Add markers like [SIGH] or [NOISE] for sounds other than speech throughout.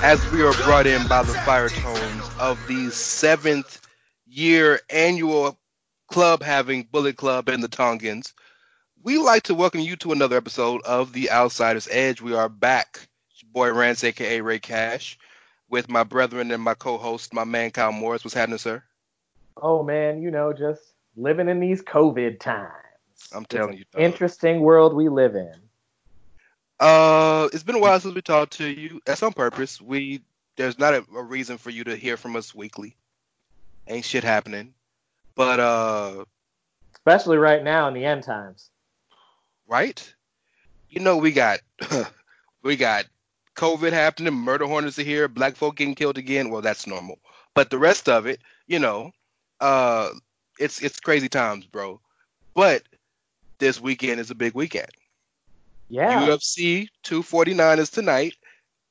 as we are brought in by the fire tones of the seventh year annual club having Bullet Club and the Tongans. We like to welcome you to another episode of The Outsider's Edge. We are back. Boy Rance, aka Rey Cash, with my brethren and my co-host, my man Kyle Morris. What's happening, sir? Oh man, you know, just living in these COVID times. I'm telling you. Interesting world we live in. Uh, it's been a while since we talked to you. That's on purpose. We there's not a, a reason for you to hear from us weekly. Ain't shit happening. But uh, Especially right now in the end times. right? You know we got [LAUGHS] we got COVID happening, murder hornets are here, black folk getting killed again. Well, that's normal. But the rest of it, you know, uh, it's it's crazy times, bro. But this weekend is a big weekend. Yeah. UFC 249 is tonight.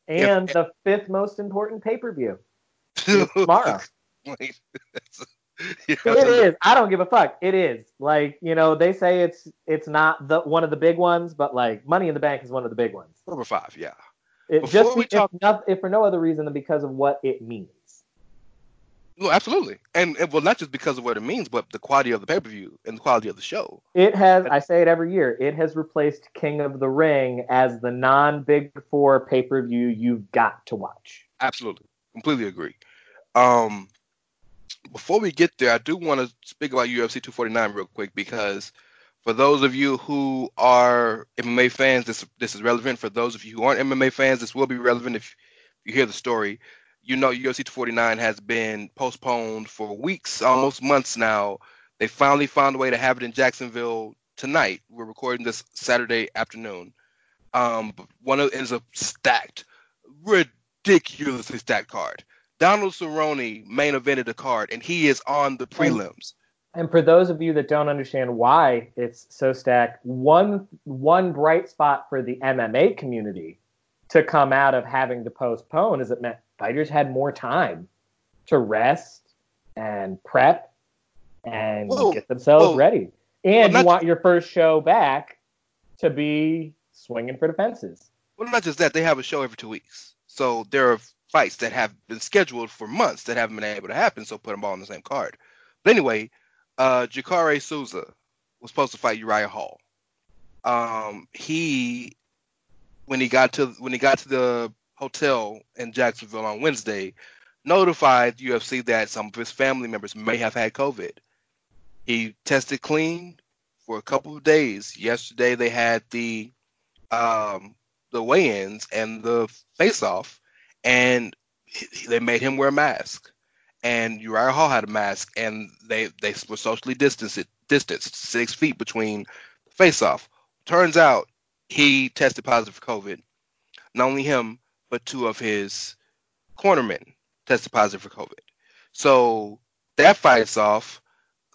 and the fifth most important pay per view. Tomorrow. Wait, It is. I don't give a fuck. It is. Like, you know, they say it's it's not the one of the big ones, but like Money in the Bank is one of the big ones. Number five, yeah. It Before just we if, talk- not, if for no other reason than because of what it means. No, absolutely. And, and well, not just because of what it means, but the quality of the pay per view and the quality of the show. It has, I say it every year, it has replaced King of the Ring as the non Big Four pay per view you've got to watch. Absolutely, completely agree. Um, before we get there, I do want to speak about UFC 249 real quick because for those of you who are MMA fans, this this is relevant. For those of you who aren't MMA fans, this will be relevant if you hear the story. You know, UFC 249 has been postponed for weeks, almost months now. They finally found a way to have it in Jacksonville tonight. We're recording this Saturday afternoon. Um, one of is a stacked, ridiculously stacked card. Donald Cerrone main evented the card, and he is on the prelims. And for those of you that don't understand why it's so stacked, one one bright spot for the MMA community to come out of having to postpone is it meant fighters had more time to rest and prep and Whoa, get themselves whoa. ready. And not- you want your first show back to be swinging for the fences. Well, not just that, they have a show every two weeks. So there are fights that have been scheduled for months that haven't been able to happen, so put them all on the same card. But anyway, uh, Jacaré Souza was supposed to fight Uriah Hall. Um, he, when he got to when he got to the hotel in Jacksonville on Wednesday, notified UFC that some of his family members may have had COVID. He tested clean for a couple of days. Yesterday they had the um, the weigh-ins and the face-off, and they made him wear a mask. And Uriah Hall had a mask, and they they were socially distanced, distanced six feet between the face-off. Turns out he tested positive for COVID. Not only him, but two of his cornermen tested positive for COVID. So that fights off.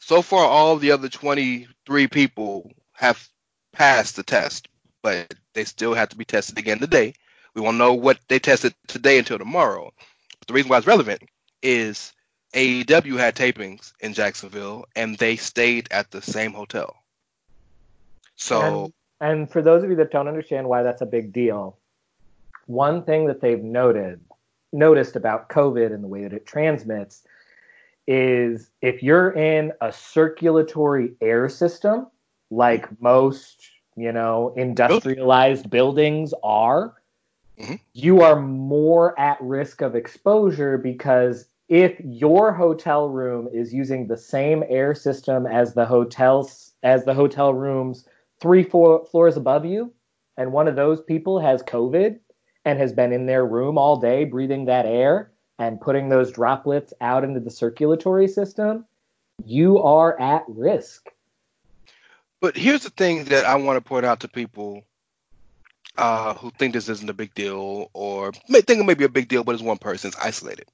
So far, all the other 23 people have passed the test, but they still have to be tested again today. We won't know what they tested today until tomorrow. But the reason why it's relevant is AEW had tapings in Jacksonville, and they stayed at the same hotel. So And, and for those of you that don't understand why that's a big deal, one thing that they've noted noticed about COVID and the way that it transmits is if you're in a circulatory air system, like most, you know, industrialized buildings are, Mhm. you are more at risk of exposure because if your hotel room is using the same air system as the hotels as the hotel rooms three four floors above you and one of those people has covid and has been in their room all day breathing that air and putting those droplets out into the circulatory system you are at risk But here's the thing that I want to point out to people uh, who think this isn't a big deal or may think it may be a big deal, but it's one person, it's isolated.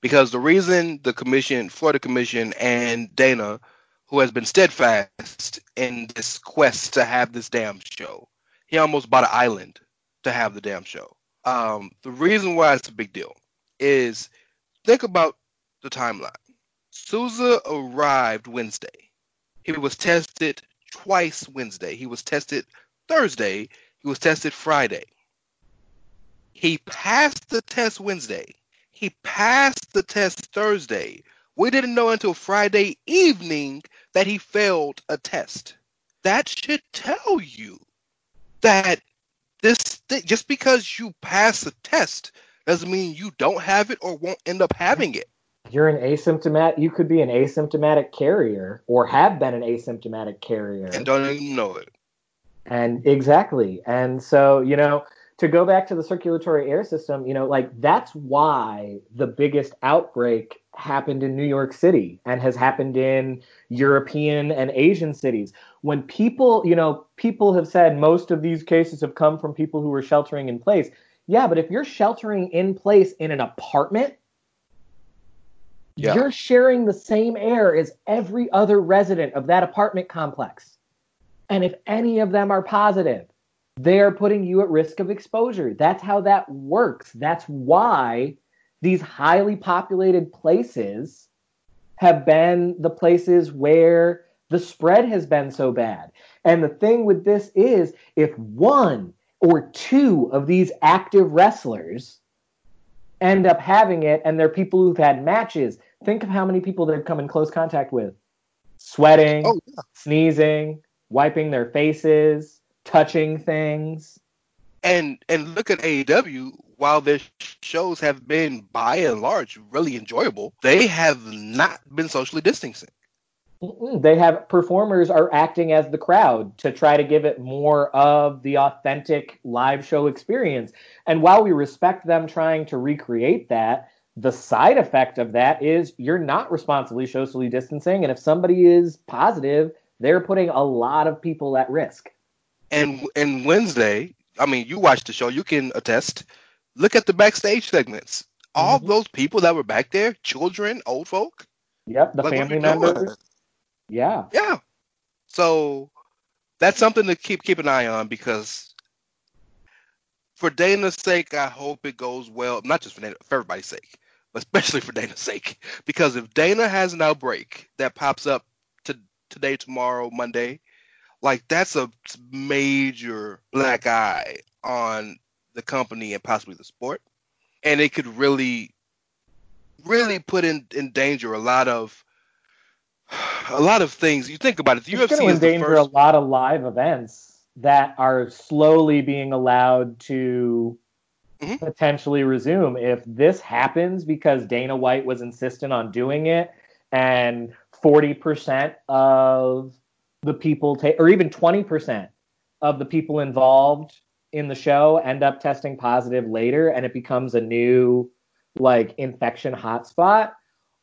Because the reason the commission, Florida Commission, and Dana, who has been steadfast in this quest to have this damn show, he almost bought an island to have the damn show. Um, the reason why it's a big deal is think about the timeline. Souza arrived Wednesday. He was tested twice Wednesday. He was tested Thursday. He was tested Friday. He passed the test Wednesday. He passed the test Thursday. We didn't know until Friday evening that he failed a test. That should tell you that this thi- just because you pass a test doesn't mean you don't have it or won't end up having it. you're an asymptomatic you could be an asymptomatic carrier or have been an asymptomatic carrier and don't even know it. and exactly and so you know to go back to the circulatory air system you know like that's why the biggest outbreak happened in new york city and has happened in european and asian cities when people you know people have said most of these cases have come from people who were sheltering in place yeah but if you're sheltering in place in an apartment Yeah. you're sharing the same air as every other resident of that apartment complex. And if any of them are positive, they're putting you at risk of exposure. That's how that works. That's why these highly populated places have been the places where the spread has been so bad. And the thing with this is if one or two of these active wrestlers end up having it and they're people who've had matches, think of how many people they've come in close contact with. Sweating, Oh, sneezing, wiping their faces, touching things. and and look at AEW. While their shows have been by and large really enjoyable, they have not been socially distancing. They have performers are acting as the crowd to try to give it more of the authentic live show experience. And while we respect them trying to recreate that, the side effect of that is you're not responsibly socially distancing. And if somebody is positive, they're putting a lot of people at risk. And and Wednesday, I mean, you watched the show, you can attest. Look at the backstage segments. All Mhm. those people that were back there, children, old folk, Yep, the like, family members. Yeah. Yeah. So that's something to keep keep an eye on because for Dana's sake, I hope it goes well. Not just for Dana, for everybody's sake, but especially for Dana's sake. Because if Dana has an outbreak that pops up to today, tomorrow, Monday, like that's a major black eye on the company and possibly the sport. And it could really really put in, in danger a lot of a lot of things. You think about it. The It's UFC to is the endanger a lot of live events that are slowly being allowed to Mhm. potentially resume. If this happens because Dana White was insistent on doing it, and 40% of the people take, or even 20% of the people involved in the show end up testing positive later, and it becomes a new like infection hotspot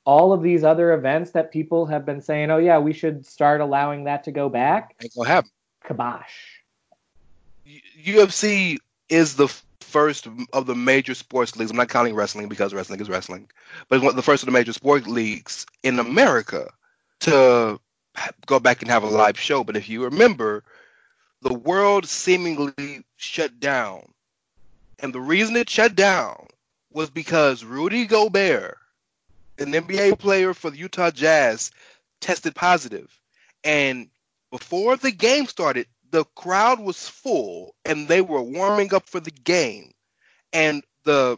all of these other events that people have been saying, oh, yeah, we should start allowing that to go back, Ain't gonna happen. kibosh. UFC is the first of the major sports leagues. I'm not counting wrestling because wrestling is wrestling, but it's one of the first of the major sport leagues in America to go back and have a live show. But if you remember, the world seemingly shut down, and the reason it shut down was because Rudy Gobert, an NBA player for the Utah Jazz, tested positive, and before the game started, the crowd was full and they were warming up for the game. And the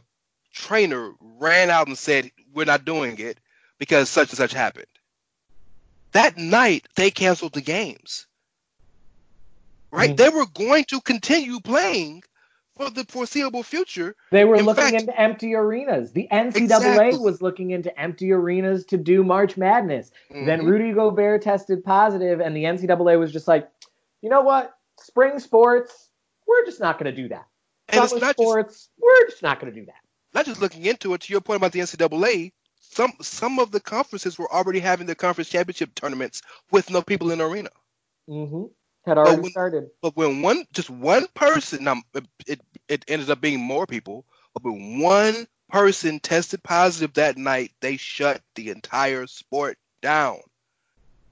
trainer ran out and said, We're not doing it because such and such happened. That night, they canceled the games. Right? Mhm. They were going to continue playing for the foreseeable future. They were In looking fact- into empty arenas. The NCAA Exactly. was looking into empty arenas to do March Madness. Then Mhm. Rudy Gobert tested positive, and the NCAA was just like, you know what? Spring sports, we're just not going to do that. and it's Summer not just sports, we're just not going to do that. not just looking into it. To your point about the NCAA, some some of the conferences were already having their conference championship tournaments with no people in the arena. hmm Had already when- started. But when one just one person, it, it ended up being more people, but when one person tested positive that night, they shut the entire sport down.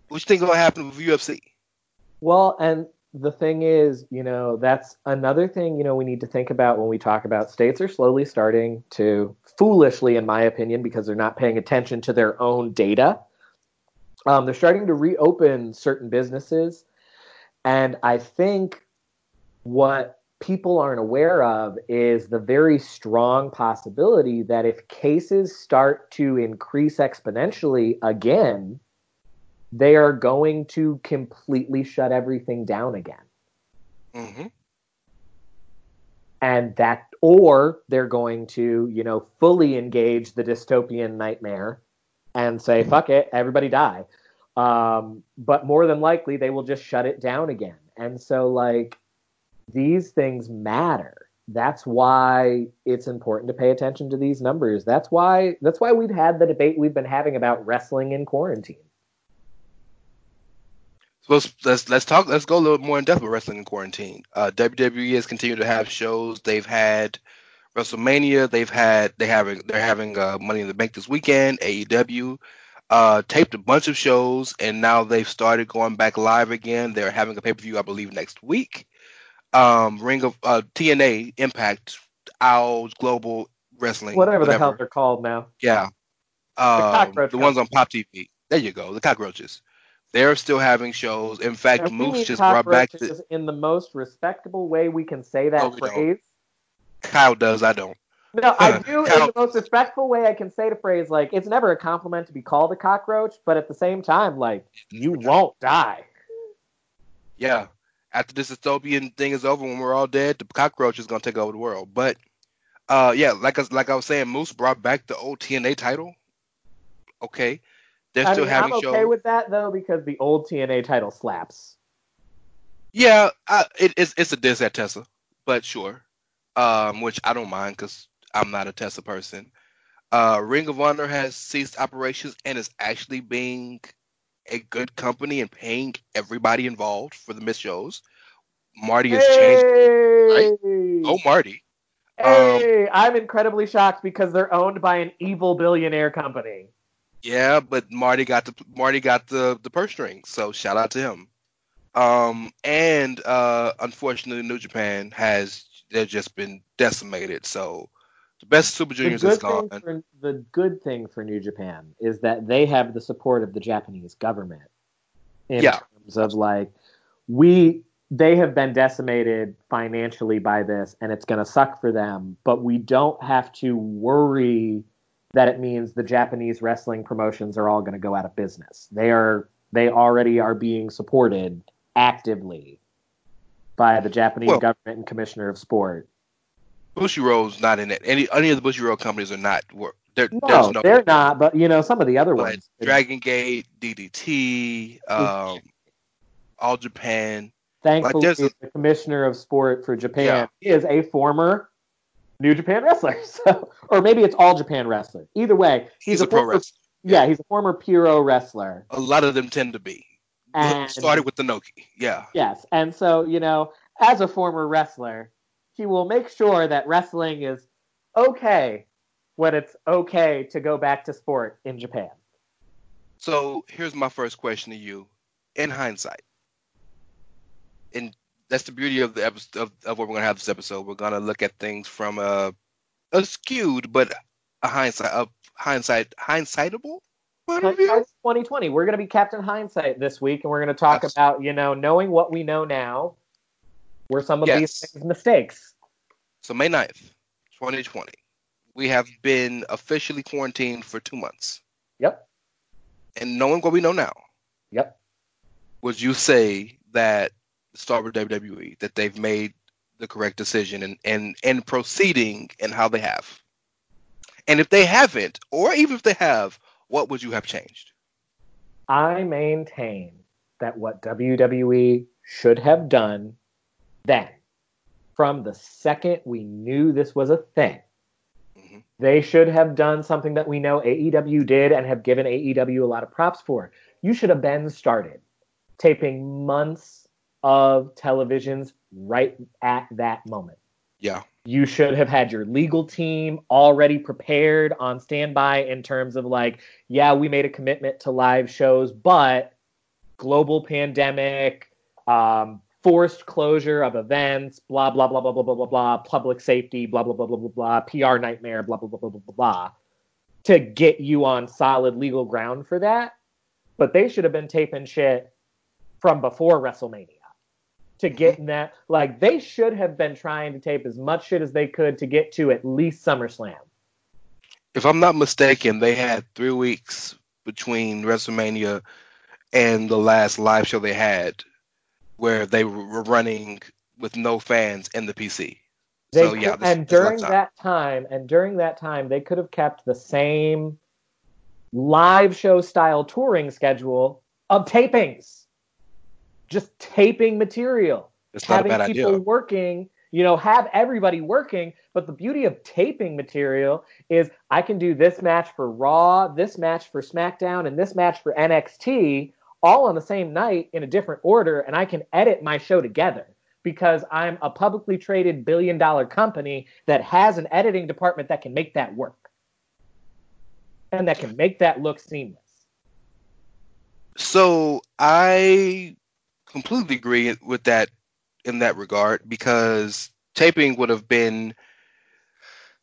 What you think gonna happen with UFC? Well, and the thing is, you know, that's another thing, you know, we need to think about when we talk about states are slowly starting to foolishly, in my opinion, because they're not paying attention to their own data. Um, they're starting to reopen certain businesses. And I think what people aren't aware of is the very strong possibility that if cases start to increase exponentially again, they are going to completely shut everything down again. hmm And that, or they're going to, you know, fully engage the dystopian nightmare and say, fuck it, everybody die. Um, but more than likely, they will just shut it down again. And so, like, these things matter. That's why it's important to pay attention to these numbers. That's why that's why we've had the debate we've been having about wrestling in quarantine. So let's, let's let's talk. Let's go a little more in depth with wrestling in quarantine. Uh, WWE has continued to have shows. They've had WrestleMania. They've had they having they're having uh, Money in the Bank this weekend. AEW uh, taped a bunch of shows, and now they've started going back live again. They're having a pay per view, I believe, next week. Um, Ring of uh, TNA Impact, Owls Global Wrestling, Whatever the hell they're called now. yeah. Um, cockroach the ones on Pop TV. There you go. The cockroaches. They're still having shows. In fact, Moose just brought back the in the most respectable way we can say that No, phrase. Kyle does. I don't. No, I do in the most respectful way I can say the phrase. Like, it's never a compliment to be called a cockroach, but at the same time, like, you won't die. Yeah. After this dystopian thing is over, when we're all dead, the cockroach is gonna take over the world. But uh, yeah, like I, like I was saying, Moose brought back the old TNA title. Okay, they're I still mean, having I'm okay shows. with that though because the old TNA title slaps. Yeah, I, it, it's it's a diss at Tessa, but sure. Um, which I don't mind because I'm not a Tessa person. Uh, Ring of Honor has ceased operations and is actually being a good company and paying everybody involved for the missed shows. Marty has changed. Hey, Oh, Marty. hey! I'm incredibly shocked because they're owned by an evil billionaire company. Yeah, but Marty got the Marty got the the purse string, so shout out to him. Um, and uh, unfortunately, New Japan has they've just been decimated. So the best Super The Juniors is good, gone. thing for, the good thing for New Japan is that they have the support of the Japanese government in Yeah. terms of like we they have been decimated financially by this and it's going to suck for them but we don't have to worry that it means the Japanese wrestling promotions are all going to go out of business. They are they already are being supported actively by the Japanese Well- government and commissioner of sport. Bushiroad's not in it. Any any of the Bushiroad companies are not. wor- There, No, there's no. they're not. But you know, some of the other ones. Dragon Gate, DDT, um, All Japan. Thankfully, a- the commissioner of sport for Japan is a former New Japan wrestler. [LAUGHS] So, or maybe it's All Japan wrestler. Either way, He's, a, pro former, wrestler. Yeah, he's a former Puro wrestler. A lot of them tend to be. And Started with the Noki. Yeah. yes, and so you know, as a former wrestler, he will make sure that wrestling is okay when it's okay to go back to sport in Japan. So here's my first question to you. In hindsight, and that's the beauty of the episode of, of what we're gonna have this episode. We're gonna look at things from a a skewed but a hindsight a hindsight hindsightable point of view. 2020. We're going to be Captain Hindsight this week, and we're going to talk Yes. about you know knowing what we know now. Were some of these things mistakes? So May 9th, 2020, we have been officially quarantined for two months. Yep. And knowing what we know now, Yep. would you say that start with WWE that they've made the correct decision and and and proceeding and how they have. And if they haven't, or even if they have, what would you have changed? I maintain that what WWE should have done then, from the second we knew this was a thing, Mhm. they should have done something that we know AEW did and have given AEW a lot of props for. You should have been started taping months of televisions right at that moment. Yeah. You should have had your legal team already prepared on standby in terms of like, yeah, we made a commitment to live shows, but global pandemic, um, forced closure of events, blah blah blah blah blah blah blah blah, public safety, blah blah blah blah blah blah, PR nightmare, blah blah blah blah blah blah blah, to get you on solid legal ground for that. But they should have been taping shit from before WrestleMania to get in that. Like they should have been trying to tape as much shit as they could to get to at least SummerSlam. If I'm not mistaken, they had three weeks between WrestleMania and the last live show they had, where they were running with no fans in the PC. They so yeah, this, and during that time, and during that time, they could have kept the same live show style touring schedule of tapings, just taping material, it's not a having people idea. working. You know, have everybody working. But the beauty of taping material is I can do this match for Raw, this match for SmackDown, and this match for NXT all on the same night in a different order, and I can edit my show together because I'm a publicly traded billion dollar company that has an editing department that can make that work and that can make that look seamless. So I completely agree with that in that regard because taping would have been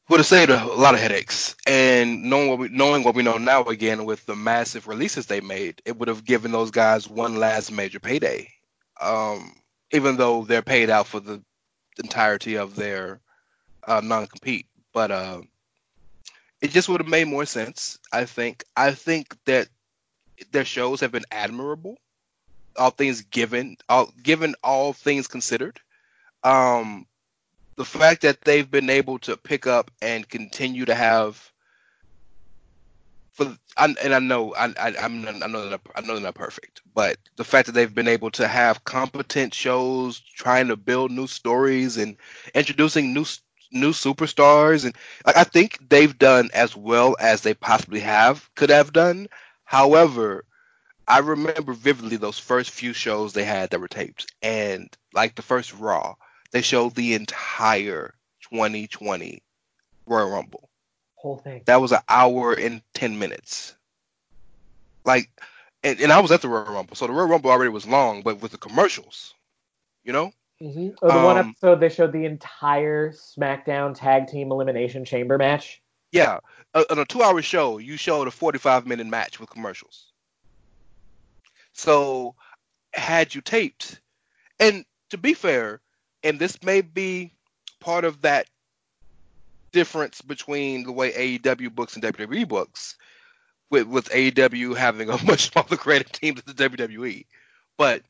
would have saved a lot of headaches. And knowing what we knowing what we know now again with the massive releases they made, it would have given those guys one last major payday. Um, even though they're paid out for the entirety of their uh, non-compete, but uh, it just would have made more sense. I think. I think that their shows have been admirable all things given all given all things considered um the fact that they've been able to pick up and continue to have for and I know I, I I'm I know they're I know they're not perfect, but the fact that they've been able to have competent shows, trying to build new stories and introducing new new superstars, and I think they've done as well as they possibly have could have done. However, I remember vividly those first few shows they had that were taped, and like the first Raw, they showed the entire 2020 Royal Rumble. Whole thing. That was an hour and 10 minutes. Like, and, and I was at the Royal Rumble, so the Royal Rumble already was long, but with the commercials, you know? Mm-hmm. Oh, the one Um, episode they showed the entire SmackDown Tag Team Elimination Chamber match. Yeah, a- on a two-hour show, you showed a 45-minute match with commercials. So, had you taped, and to be fair, and this may be part of that difference between the way AEW books and WWE books, with with AEW having a [LAUGHS] much smaller creative team than the WWE, but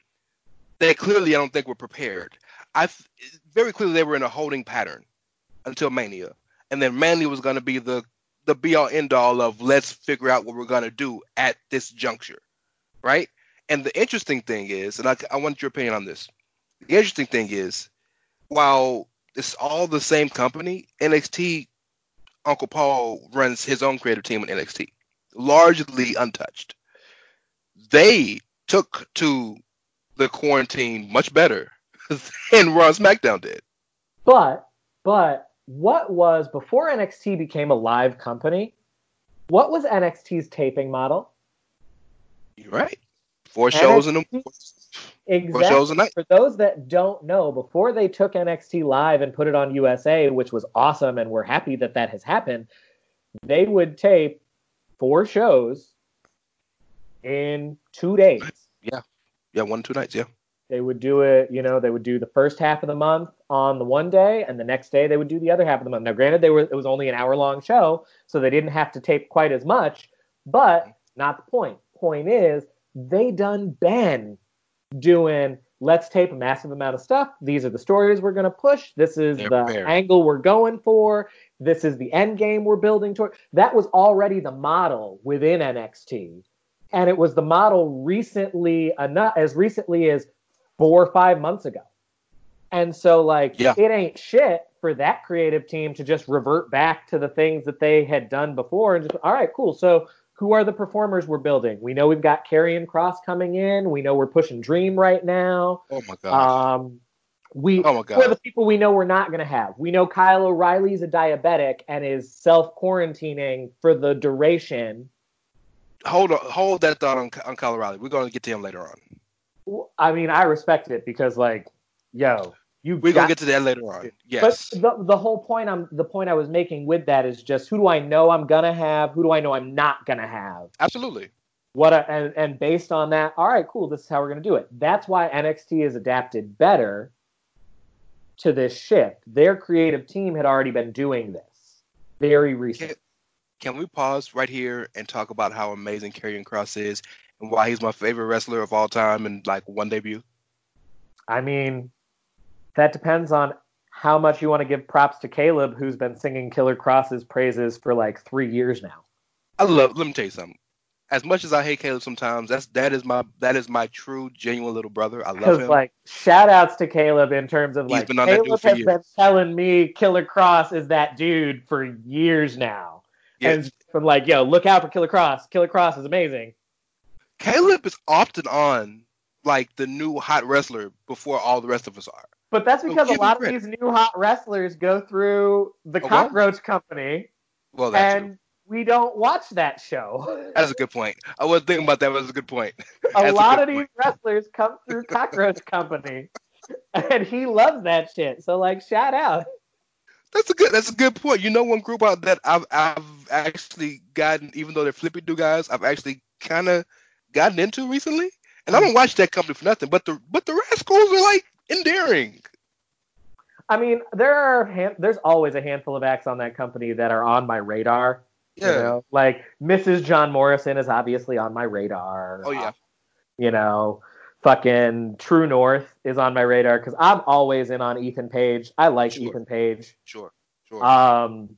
they clearly I don't think were prepared. I very clearly they were in a holding pattern until Mania, and then Mania was going to be the the be all end all of let's figure out what we're going to do at this juncture, right? And the interesting thing is, and I, I want your opinion on this. The interesting thing is, while it's all the same company, NXT, Uncle Paul runs his own creative team in NXT, largely untouched. They took to the quarantine much better [LAUGHS] than Raw SmackDown did. But but what was before NXT became a live company? What was NXT's taping model? You're right. Four shows in a four Exactly. shows a night. For those that don't know, before they took NXT live and put it on USA, which was awesome, and we're happy that that has happened, they would tape four shows in two days. Yeah, yeah, one two nights. Yeah. They would do it, you know, they would do the first half of the month on the one day, and the next day they would do the other half of the month. Now, granted, they were it was only an hour long show, so they didn't have to tape quite as much, but not the point. Point is, they done been doing let's tape a massive amount of stuff. These are the stories we're going to push. This is They're the prepared. angle we're going for. This is the end game we're building toward. That was already the model within NXT. And it was the model recently enough as recently as four or five months ago. And so like Yeah. it ain't shit for that creative team to just revert back to the things that they had done before and just all right, cool. So who are the performers we're building? We know we've got Karrion Kross coming in. We know we're pushing Dream right now. Oh my god. Um, we Oh my who are God. the people we know we're not going to have? We know Kyle O'Reilly's a diabetic and is self quarantining for the duration. hold on, hold that thought on on Kyle O'Reilly. We're going to get to him later on. I mean, I respect it because, like, yo, you We're to get to that later on. Yes. But the the whole point I'm the point I was making with that is just who do I know I'm gonna have? Who do I know I'm not gonna have? Absolutely. What I, and and based on that, all right, cool. This is how we're gonna do it. That's why NXT is adapted better to this shift. Their creative team had already been doing this very recently. Can we pause right here and talk about how amazing Karrion Kross is and why he's my favorite wrestler of all time in like one debut? I mean, that depends on how much you want to give props to Caleb, who's been singing Killer Kross's praises for like three years now. I love. Let me tell you something. As much as I hate Caleb sometimes, that's that is my that is my true genuine little brother. I love him. like shout outs to Caleb in terms of He's like been on that dude Caleb has years. been telling me Killer Kross is that dude for years now. And from like, yo, look out for Killer Kross. Killer Kross is amazing. Caleb is often on like the new hot wrestler before all the rest of us are. But that's Oh, because a give him lot of these new hot wrestlers go through the Oh, what? Cockroach Company, Well, that's and true. we don't watch that show. That's a good point. I wasn't thinking about that, but [LAUGHS] that's a good point. a That's lot good of these point. wrestlers come through Cockroach Company, [LAUGHS] and he loves that shit. So like, shout out. That's a good. That's a good point. You know, one group out that I've I've actually gotten, even though they're flippy do guys, I've actually kind of gotten into recently, and I hmm. don't watch that company for nothing. But the but the Rascalz are like endearing. I mean, there are hand, there's always a handful of acts on that company that are on my radar. Yeah. You know, like Mrs. John Morrison is obviously on my radar. Oh yeah. You know, fucking True North is on my radar because I'm always in on Ethan Page. I like Sure. Ethan Page. Sure. Sure. Um,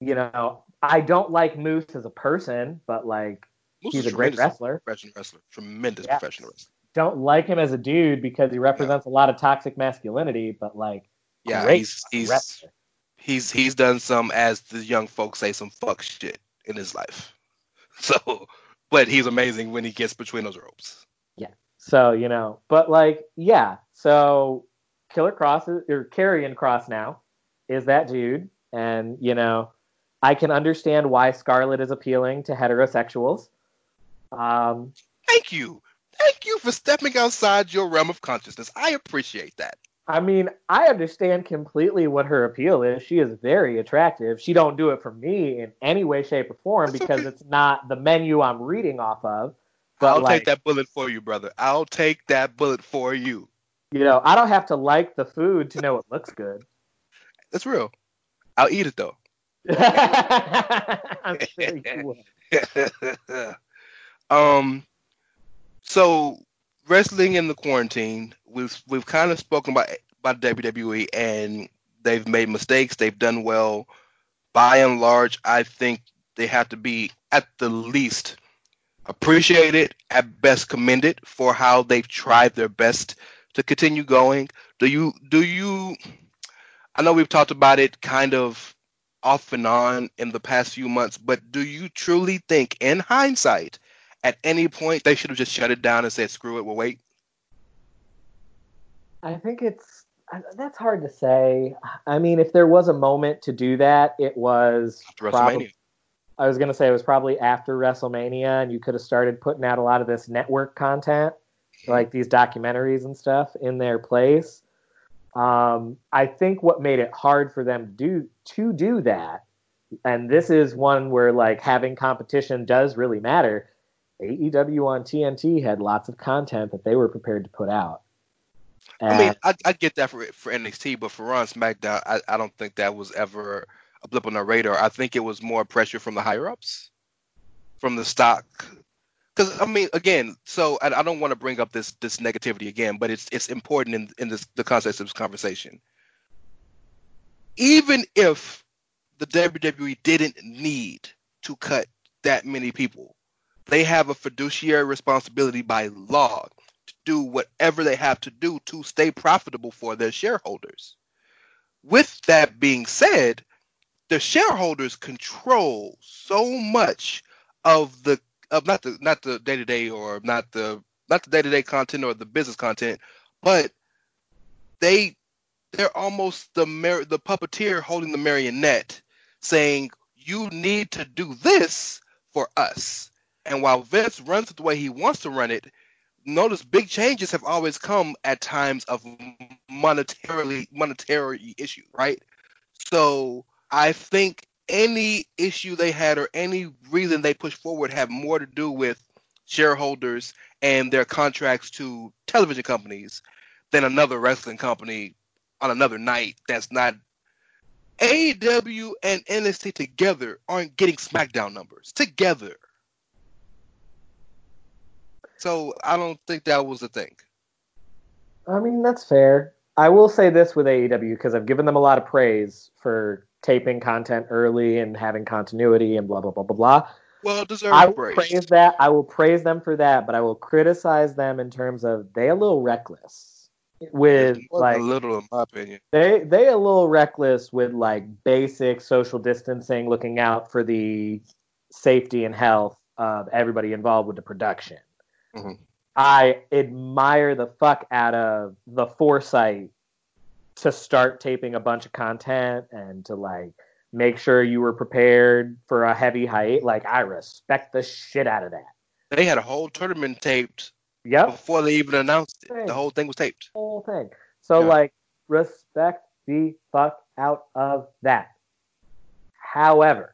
you know, I don't like Moose as a person, but like Moose he's a great wrestler. Professional wrestler. Tremendous Yeah. professional wrestler. Don't like him as a dude because he represents a lot of toxic masculinity, but like Yeah. He's he's wrestler. he's he's done some, as the young folks say, some fuck shit in his life. [LAUGHS] So, but he's amazing when he gets between those ropes. Yeah. So, you know, but like, yeah. So Killer Kross is, or Karrion Kross now is that dude. And, you know, I can understand why Scarlett is appealing to heterosexuals. Um, Thank you. Thank you for stepping outside your realm of consciousness. I appreciate that. I mean, I understand completely what her appeal is. She is very attractive. She don't do it for me in any way, shape, or form That's because okay. it's not the menu I'm reading off of. But I'll like, take that bullet for you, brother. I'll take that bullet for you. you know, I don't have to like the food to know it looks good. That's real. I'll eat it though. [LAUGHS] [LAUGHS] I'm sure you will. [LAUGHS] um, so wrestling in the quarantine, we've we've kind of spoken about about WWE, and they've made mistakes. They've done well. By and large, I think they have to be at the least appreciated, at best commended for how they've tried their best to continue going. Do you do you? I know we've talked about it kind of off and on in the past few months, but do you truly think, in hindsight, at any point they should have just shut it down and said, "Screw it, we'll wait"? I think it's that's hard to say. I mean, if there was a moment to do that, it was After. WrestleMania. I was gonna say it was probably after WrestleMania, and you could have started putting out a lot of this network content, like these documentaries and stuff, in their place. Um, I think what made it hard for them to do to do that, and this is one where like having competition does really matter. AEW on TNT had lots of content that they were prepared to put out. I mean, I, I get that for for NXT, but for Raw and SmackDown, I, I don't think that was ever a blip on the radar. I think it was more pressure from the higher ups, from the stock, because I mean, again, so I, I don't want to bring up this this negativity again, but it's it's important in in this the context of this conversation. Even if the WWE didn't need to cut that many people, they have a fiduciary responsibility by law to do whatever they have to do to stay profitable for their shareholders. With that being said, the shareholders control so much of the of not the not the day to day or not the not the day to day content or the business content, but they they're almost the mar- the puppeteer holding the marionette, saying you need to do this for us. And while Vince runs it the way he wants to run it, notice big changes have always come at times of monetarily monetary issue, right? So I think any issue they had or any reason they pushed forward have more to do with shareholders and their contracts to television companies than another wrestling company on another night that's not AEW and NXT together aren't getting SmackDown numbers together. So I don't think that was the thing. I mean, that's fair. I will say this with AEW because I've given them a lot of praise for taping content early and having continuity and blah blah blah blah blah. Well, deserved I will praise. praise that. I will praise them for that, but I will criticize them in terms of they a little reckless with like a little, in my opinion. they they a little reckless with like basic social distancing, looking out for the safety and health of everybody involved with the production. Mhm. I admire the fuck out of the foresight to start taping a bunch of content and to like make sure you were prepared for a heavy height. Like I respect the shit out of that. They had a whole tournament taped Yep. before they even announced it. The whole thing was taped. whole thing. So Yeah. like respect the fuck out of that. However,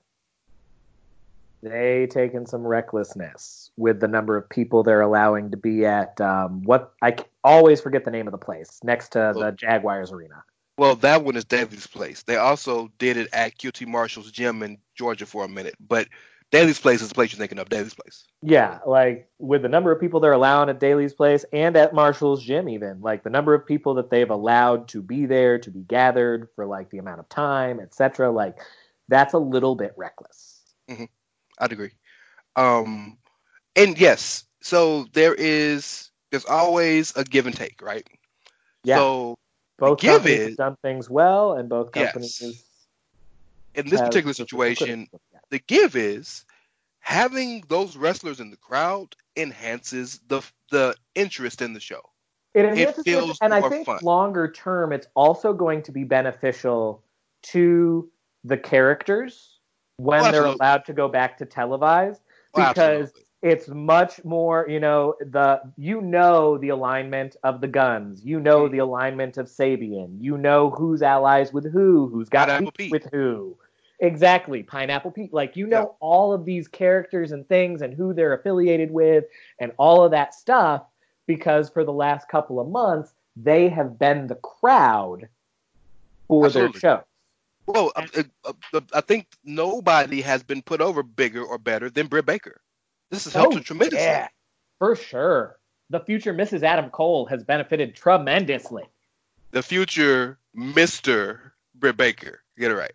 they taken some recklessness with the number of people they're allowing to be at um, what I always forget the name of the place next to the. Jaguars arena. Well, that one is Daily's place. They also did it at QT Marshall's gym in Georgia for a minute, but Daily's place is the place you're thinking of. Daily's place. Yeah, like with the number of people they're allowing at Daily's place and at Marshall's gym, even like the number of people that they've allowed to be there to be gathered for like the amount of time, etc. Like that's a little bit reckless. I'd agree. Um, and yes, so there is there's always a give and take, right? Yeah. So both give companies have done things well, and both companies. Yes. in this particular situation, the give is having those wrestlers in the crowd enhances the the interest in the show. it enhances it feels and I think fun. longer term, it's also going to be beneficial to the characters when Oh, they're allowed to go back to televised. Because absolutely. it's much more you know the you know the alignment of the guns you know the alignment of sabian you know who's allies with who who's got Pineapple Pete. with who exactly pineapple pete like you know all of these characters and things and who they're affiliated with and all of that stuff because for the last couple of months they have been the crowd for Absolutely. their show Well, uh, uh, uh, I think nobody has been put over bigger or better than Britt Baker. This has helped her tremendously. Oh, yeah, for sure. The future Mrs. Adam Cole has benefited tremendously. The future Mister Britt Baker. Get it right.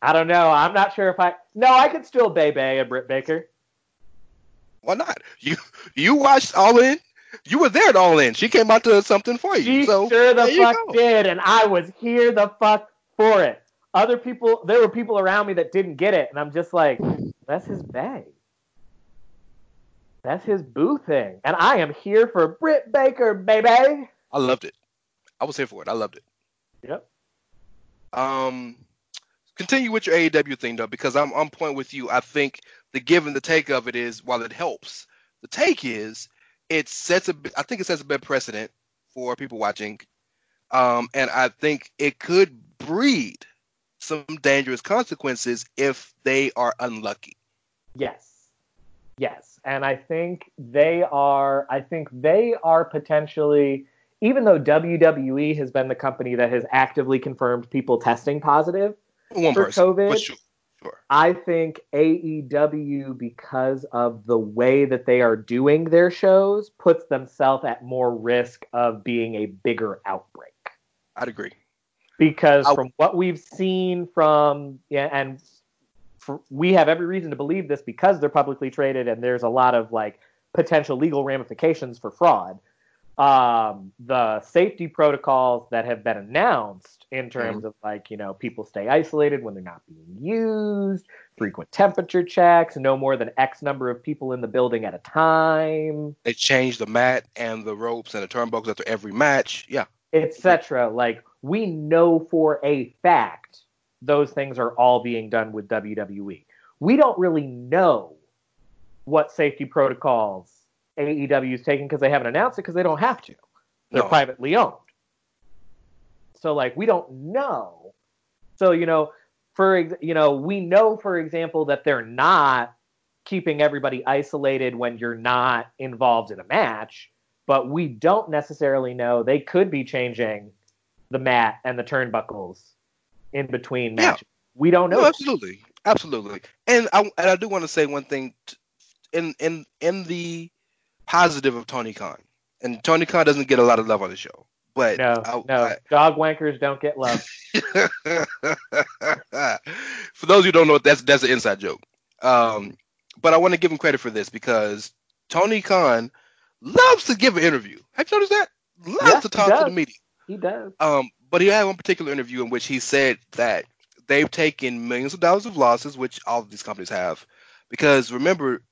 I don't know. I'm not sure if I. No, I could still bay bay a Britt Baker. Why not? You you watched All In. You were there at All In. She came out to something for you. She so sure the fuck did, and I was here the fuck for it. Other people, there were people around me that didn't get it, and I'm just like, that's his bag. That's his boo thing, and I am here for Britt Baker, baby. I loved it. I was here for it. I loved it. Yep. Um, continue with your AEW thing though, because I'm on point with you. I think the give and the take of it is, while it helps, the take is it sets a. I think it sets a bad precedent for people watching, um, and I think it could breed some dangerous consequences if they are unlucky. Yes. Yes. And I think they are I think they are potentially even though WWE has been the company that has actively confirmed people testing positive One for person, COVID, but sure. Sure. I think AEW, because of the way that they are doing their shows, puts themselves at more risk of being a bigger outbreak. I'd agree. Because from what we've seen from, yeah, and for, we have every reason to believe this because they're publicly traded and there's a lot of like potential legal ramifications for fraud. Um, the safety protocols that have been announced in terms of like, you know, people stay isolated when they're not being used, frequent temperature checks, no more than X number of people in the building at a time. They change the mat and the ropes and the turnbuckles after every match. Yeah. etc. Like we know for a fact those things are all being done with WWE. We don't really know what safety protocols AEW is taking because they haven't announced it because they don't have to. They're No. privately owned. So like we don't know. So you know, for you know, we know for example that they're not keeping everybody isolated when you're not involved in a match, but we don't necessarily know they could be changing the mat and the turnbuckles in between Yeah. matches. We don't know. No, absolutely, absolutely. And I and I do want to say one thing t- in in in the positive of Tony Khan. And Tony Khan doesn't get a lot of love on the show, but no, I- no, dog wankers don't get love. [LAUGHS] For those who don't know, that's that's an inside joke. Um, but I want to give him credit for this because Tony Khan loves to give an interview. Have you noticed that? Loves Yes, to talk to the media. He does. Um, but he had one particular interview in which he said that they've taken millions of dollars of losses, which all of these companies have, because remember,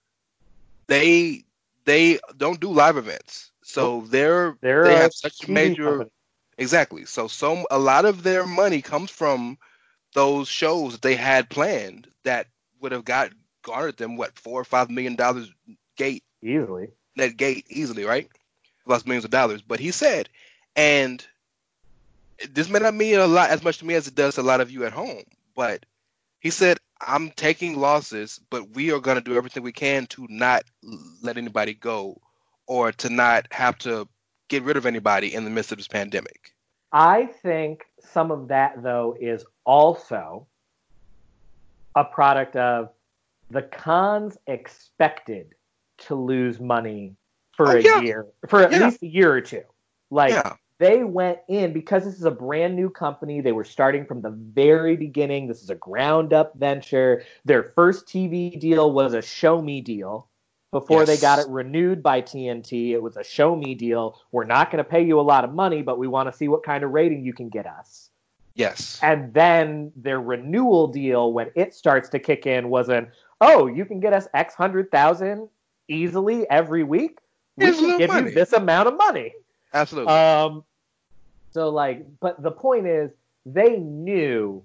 they they don't do live events, so they're They're they have such major company. exactly. So some a lot of their money comes from those shows that they had planned that would have got garnered them what four or five million dollars gate easily. net gate easily, right? Lost millions of dollars. But he said, and this may not mean a lot as much to me as it does to a lot of you at home, but he said, I'm taking losses, but we are going to do everything we can to not let anybody go or to not have to get rid of anybody in the midst of this pandemic. I think some of that though is also a product of the Khans expected to lose money for Oh, a yeah. year, for at Yeah. least a year or two. Like yeah. They went in because this is a brand new company. They were starting from the very beginning. This is a ground up venture. Their first TV deal was a show me deal. Before they got it renewed by TNT, it was a show me deal. We're not going to pay you a lot of money, but we want to see what kind of rating you can get us. Yes. And then their renewal deal, when it starts to kick in, wasn't, oh, you can get us X hundred thousand easily every week. We Here's can give money." you this amount of money. Absolutely. Um, so like, but the point is, they knew,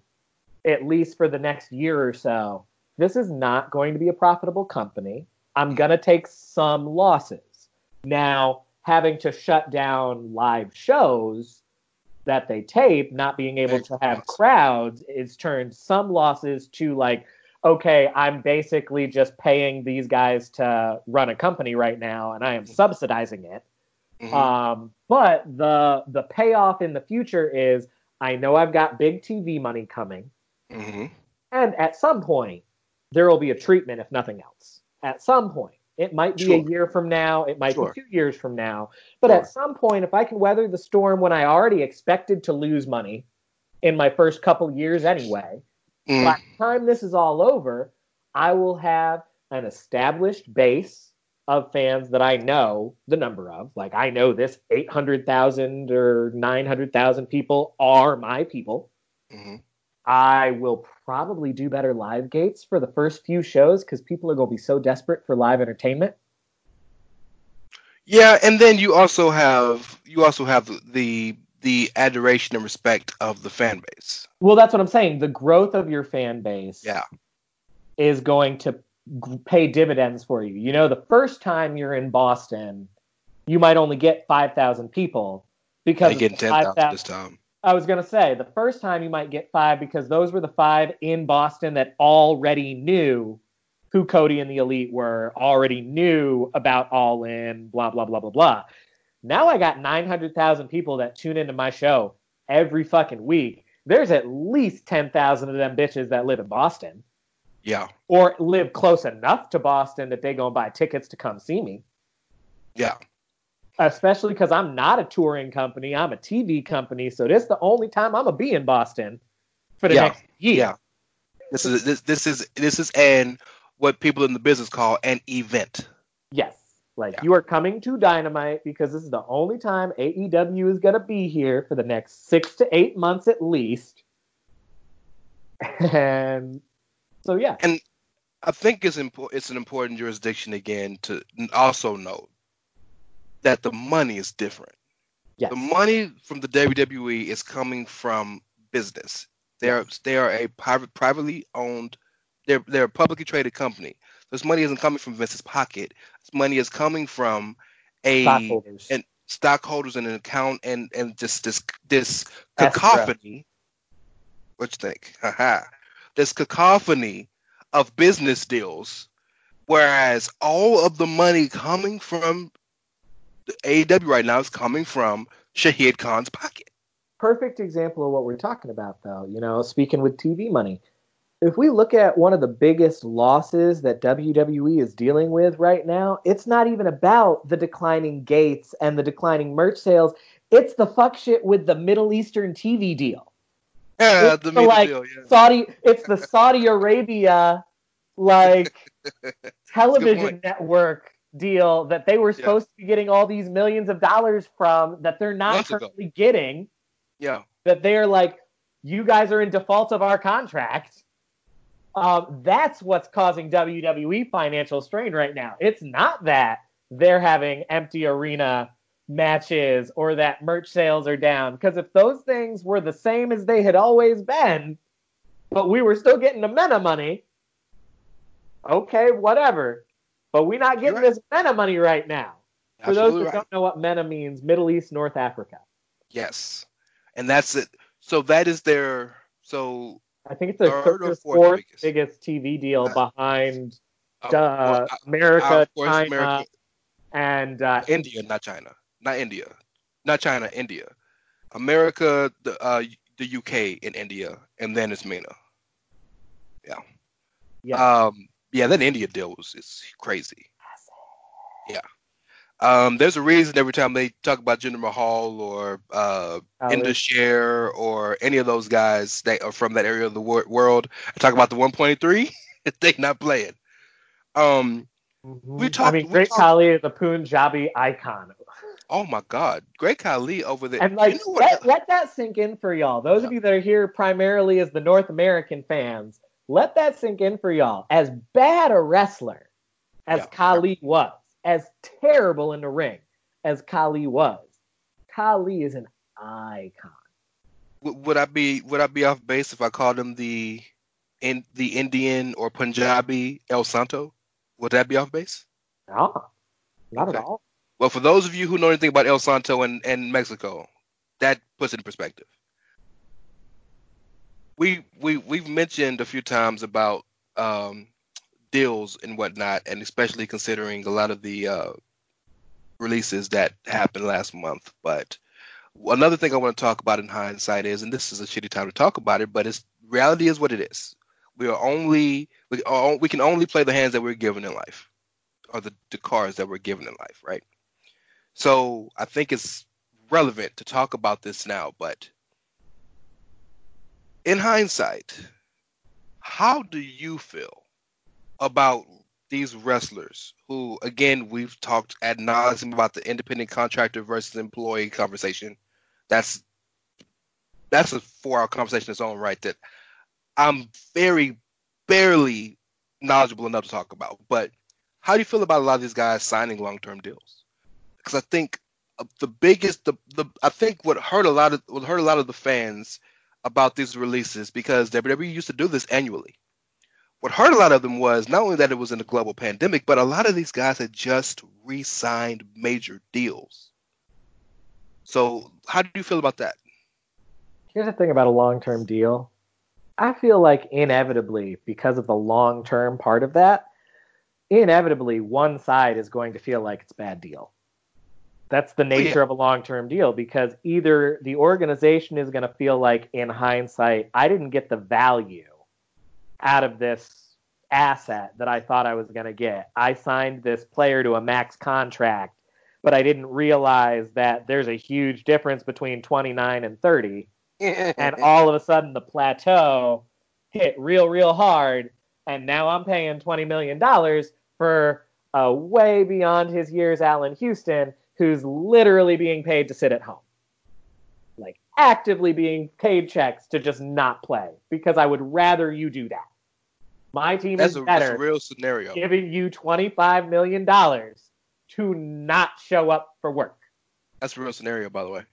at least for the next year or so, this is not going to be a profitable company. I'm gonna take some losses. Now, having to shut down live shows that they tape, not being able to have crowds, is turned some losses to like, okay, I'm basically just paying these guys to run a company right now, and I am subsidizing it. Mhm. Um, but the the payoff in the future is I know I've got big TV money coming, Mhm. and at some point there will be a treatment if nothing else. At some point, it might be a year from now, it might Sure. be two years from now, but Sure. at some point, if I can weather the storm when I already expected to lose money in my first couple years anyway, Mm. by the time this is all over, I will have an established base of fans that I know the number of. Like I know this 800,000 or 900,000 people are my people. Mhm. I will probably do better live gates for the first few shows because people are going to be so desperate for live entertainment. Yeah, and then you also have you also have the the adoration and respect of the fan base. Well, that's what I'm saying. The growth of your fan base Yeah. is going to pay dividends for you. You know, the first time you're in Boston, you might only get 5,000 people because They get ten thousand this time. I was going to say the first time you might get five because those were the five in Boston that already knew who Cody and the Elite were, already knew about All In, blah, blah, blah, blah, blah. Now I got 900,000 people that tune into my show every fucking week. There's at least 10,000 of them bitches that live in Boston. Yeah, or live close enough to Boston that they go and buy tickets to come see me. yeah, Especially because I'm not a touring company, I'm a TV company, so this is the only time I'm gonna be in Boston for the Yeah. next year. yeah. This is this this is this is an what people in the business call an event. Yes. Like Yeah. you are coming to Dynamite because this is the only time AEW is going to be here for the next six to eight months at least. [LAUGHS] And so, yeah. And I think it's important. It's an important jurisdiction again to also note that the money is different. Yes. The money from the WWE is coming from business. They're they are a private, privately owned. They're they're a publicly traded company. This money isn't coming from Vince's pocket. This money is coming from a Stockholders. and stockholders and an account and and just this this cacophony. What you think? [LAUGHS] Haha. This cacophony of business deals, whereas all of the money coming from AEW right now is coming from Shahid Khan's pocket. Perfect example of what we're talking about, though. You know, speaking with TV money. If we look at one of the biggest losses that WWE is dealing with right now, it's not even about the declining gates and the declining merch sales. It's the fuck shit with the Middle Eastern TV deal. Yeah, It's the the, like, deal, yeah. Saudi it's the Saudi Arabia like [LAUGHS] television network deal that they were Yeah. supposed to be getting all these millions of dollars from that they're not Months ago. currently getting Yeah, that they're like you guys are in default of our contract um, that's what's causing WWE financial strain right now. It's not that they're having empty arena matches or that merch sales are down. Because if those things were the same as they had always been, but we were still getting the MENA money, okay, whatever. But we're not getting You're this MENA money right now. For those absolutely who right. don't know what MENA means, Middle East, North Africa. Yes, and that's it. So that is their. So I think it's the Third third or fourth fourth biggest? biggest TV deal Uh, behind uh, uh, America, China, America, and uh, India, not China, not India, not China, India, America, the uh, the UK, and India, and then it's MENA. Yeah. Yeah. Um. Yeah, that India deal was is crazy. Yeah. Um. There's a reason every time they talk about Jinder Mahal or uh. Indus Sher or any of those guys that are from that area of the wor- world, I talk about the 1.3. [LAUGHS] they not playing. Um. Mhm. we I mean, Great talked- Khali is a Punjabi icon, Oh my God, Great Khali over there. and like you know let, let that sink in for y'all. Those of you that are here primarily as the North American fans, let that sink in for y'all. As bad a wrestler as Yeah. Khali was, as terrible in the ring as Khali was, Khali is an icon. Would I be would I be off base if I called him the in the Indian or Punjabi El Santo? Would that be off base? No, not Okay. at all. Well, for those of you who know anything about El Santo and, and Mexico, that puts it in perspective. We we we've mentioned a few times about um, deals and whatnot, and especially considering a lot of the uh, releases that happened last month. But another thing I want to talk about in hindsight is, and this is a shitty time to talk about it, but it's reality is what it is. We are only we are, we can only play the hands that we're given in life, or the, the cards that we're given in life, right? So I think it's relevant to talk about this now, but in hindsight, how do you feel about these wrestlers who, again, we've talked ad nauseum about the independent contractor versus employee conversation. That's that's a four-hour conversation in its own right that I'm very barely knowledgeable enough to talk about. But how do you feel about a lot of these guys signing long-term deals? Because I think uh, the biggest, the, the I think what hurt a lot of what hurt a lot of the fans about these releases because WWE used to do this annually. What hurt a lot of them was not only that it was in a global pandemic, but a lot of these guys had just re-signed major deals. So how do you feel about that? Here's the thing about a long term deal. I feel like inevitably, because of the long term part of that, inevitably one side is going to feel like it's a bad deal. That's the nature yeah. of a long term deal because either the organization is going to feel like, in hindsight, I didn't get the value out of this asset that I thought I was going to get. I signed this player to a max contract, but I didn't realize that there's a huge difference between 29 and 30. [LAUGHS] and all of a sudden the plateau hit real, real hard. And now I'm paying $20 million for a way beyond his years Allan Houston, who's literally being paid to sit at home. Like actively being paid checks to just not play because I would rather you do that. My team That's is a, that's a real scenario. giving you $25 million to not show up for work. That's a real scenario, by the way.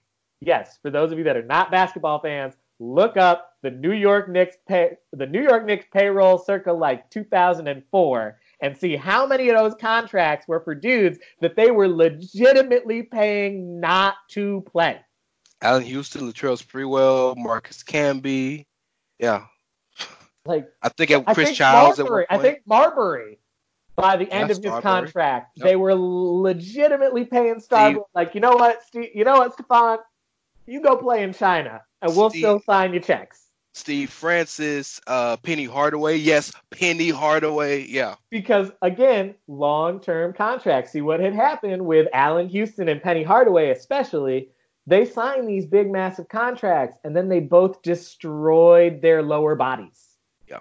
Yes, for those of you that are not basketball fans, look up the New York Knicks pay the New York Knicks payroll circa like 2004 and see how many of those contracts were for dudes that they were legitimately paying not to play. Allan Houston, Latrell Sprewell, Marcus Camby. Yeah. Like I think at I Chris think Childs Marbury. I think Marbury by the end Yes, of his Marbury. contract, Yep. they were legitimately paying Starbury like, you know what, Steve, you know what, Stefan, you go play in China, and we'll Steve- still sign your checks. Steve Francis, uh, Penny Hardaway. Yes, Penny Hardaway. Yeah. because again, long-term contracts. See what had happened with Allan Houston and Penny Hardaway, especially. They signed these big, massive contracts, and then they both destroyed their lower bodies. Yeah.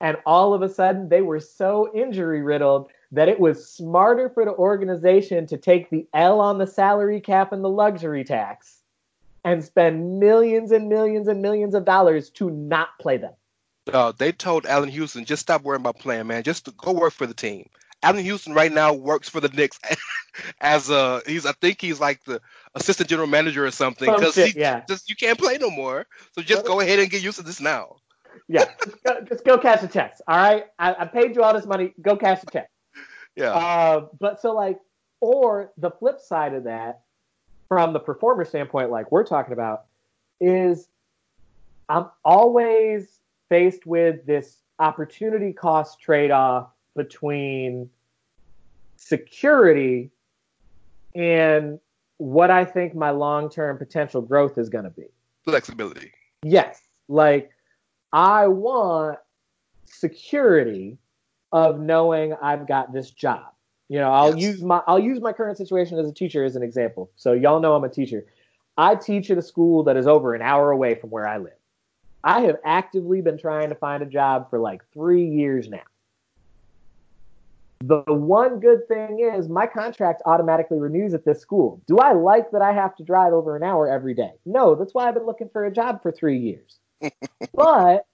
And all of a sudden, they were so injury riddled that it was smarter for the organization to take the L on the salary cap and the luxury tax and spend millions and millions and millions of dollars to not play them. Uh, they told Allan Houston, just stop worrying about playing, man. Just go work for the team. Allan Houston right now works for the Knicks [LAUGHS] as a he's I think he's like the assistant general manager or something because yeah. just you can't play no more. So just go ahead and get used to this now. Yeah, just go, just go cash the checks. All right, I, I paid you all this money. Go cash the check. [LAUGHS] Yeah. Uh, but so like, or the flip side of that, from the performer standpoint, like we're talking about, is I'm always faced with this opportunity cost trade off between security and what I think my long term potential growth is going to be. Flexibility. Yes. Like I want security of knowing I've got this job. You know, I'll Yes. use my I'll use my current situation as a teacher as an example. So y'all know I'm a teacher. I teach at a school that is over an hour away from where I live. I have actively been trying to find a job for like 3 years now. The one good thing is my contract automatically renews at this school. Do I like that I have to drive over an hour every day? No, that's why I've been looking for a job for three years. [LAUGHS] but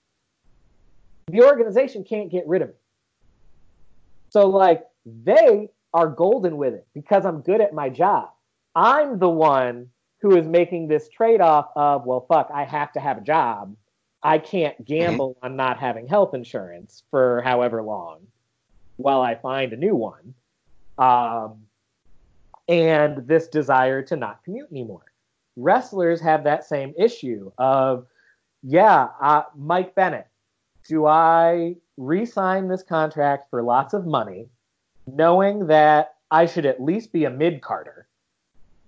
the organization can't get rid of me. So, like, they are golden with it because I'm good at my job. I'm the one who is making this trade off of, well, fuck, I have to have a job. I can't gamble on not having health insurance for however long while I find a new one. Um, and this desire to not commute anymore. Wrestlers have that same issue of, yeah, uh, Mike Bennett, do I re sign this contract for lots of money, knowing that I should at least be a mid carder,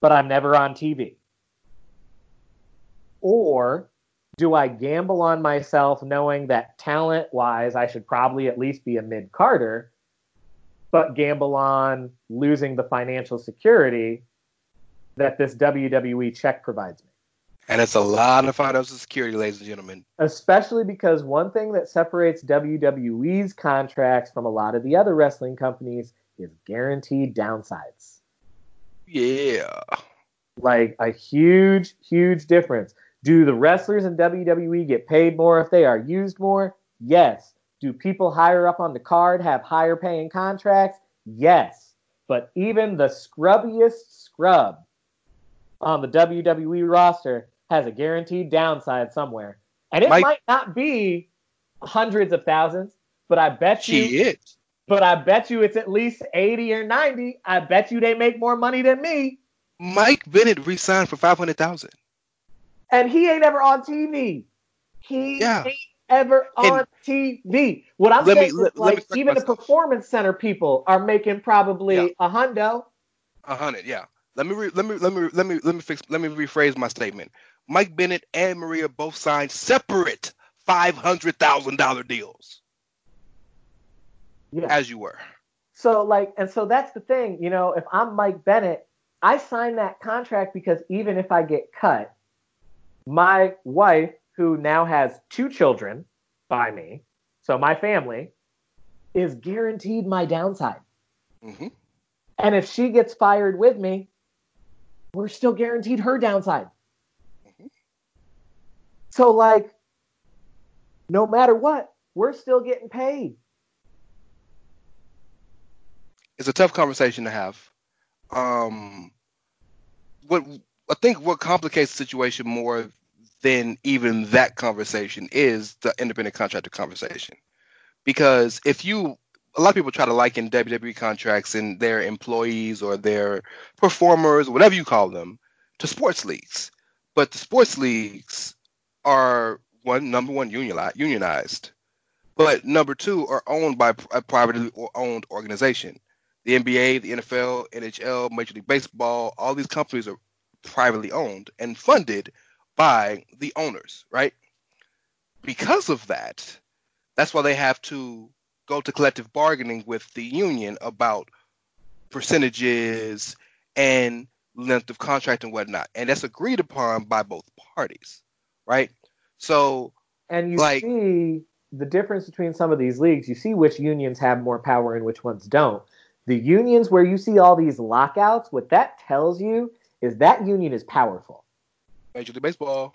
but I'm never on TV? Or do I gamble on myself knowing that talent wise, I should probably at least be a mid carder, but gamble on losing the financial security that this WWE check provides me? And it's a lot of financial security, ladies and gentlemen. especially because one thing that separates WWE's contracts from a lot of the other wrestling companies is guaranteed downsides. Yeah. Like a huge, huge difference. Do the wrestlers in WWE get paid more if they are used more? Yes. Do people higher up on the card have higher paying contracts? Yes. But even the scrubbiest scrub on the WWE roster has a guaranteed downside somewhere. And it Mike- might not be hundreds of thousands, but I bet you Shit. but I bet you it's at least 80 or 90. I bet you they make more money than me. Mike Bennett re-signed for five hundred thousand. And he ain't ever on TV. He Yeah. ain't ever And- on TV. What I'm Let me- saying let- is, let like, correct even the performance center people are making probably Yeah. a hundo. A hundred, yeah. Let me re- let me let me let me let me fix let me rephrase my statement. Mike Bennett and Maria both signed separate five hundred thousand dollar deals. Yeah. as you were. So like, and so that's the thing, you know, if I'm Mike Bennett, I sign that contract because even if I get cut, my wife, who now has two children by me, so my family, is guaranteed my downside. hmm And if she gets fired with me, we're still guaranteed her downside. So, like, no matter what, we're still getting paid. It's a tough conversation to have. Um, what I think what complicates the situation more than even that conversation is the independent contractor conversation. Because if you, a lot of people try to liken WWE contracts and their employees or their performers, whatever you call them, to sports leagues. But the sports leagues are one number one unionized, but number two are owned by a privately owned organization. The NBA, the NFL, NHL, Major League Baseball, all these companies are privately owned and funded by the owners, right? Because of that, that's why they have to go to collective bargaining with the union about percentages and length of contract and whatnot. And that's agreed upon by both parties, right? So, And you Like- see the difference between some of these leagues. You see which unions have more power and which ones don't. The unions where you see all these lockouts, what that tells you is that union is powerful. Major League Baseball,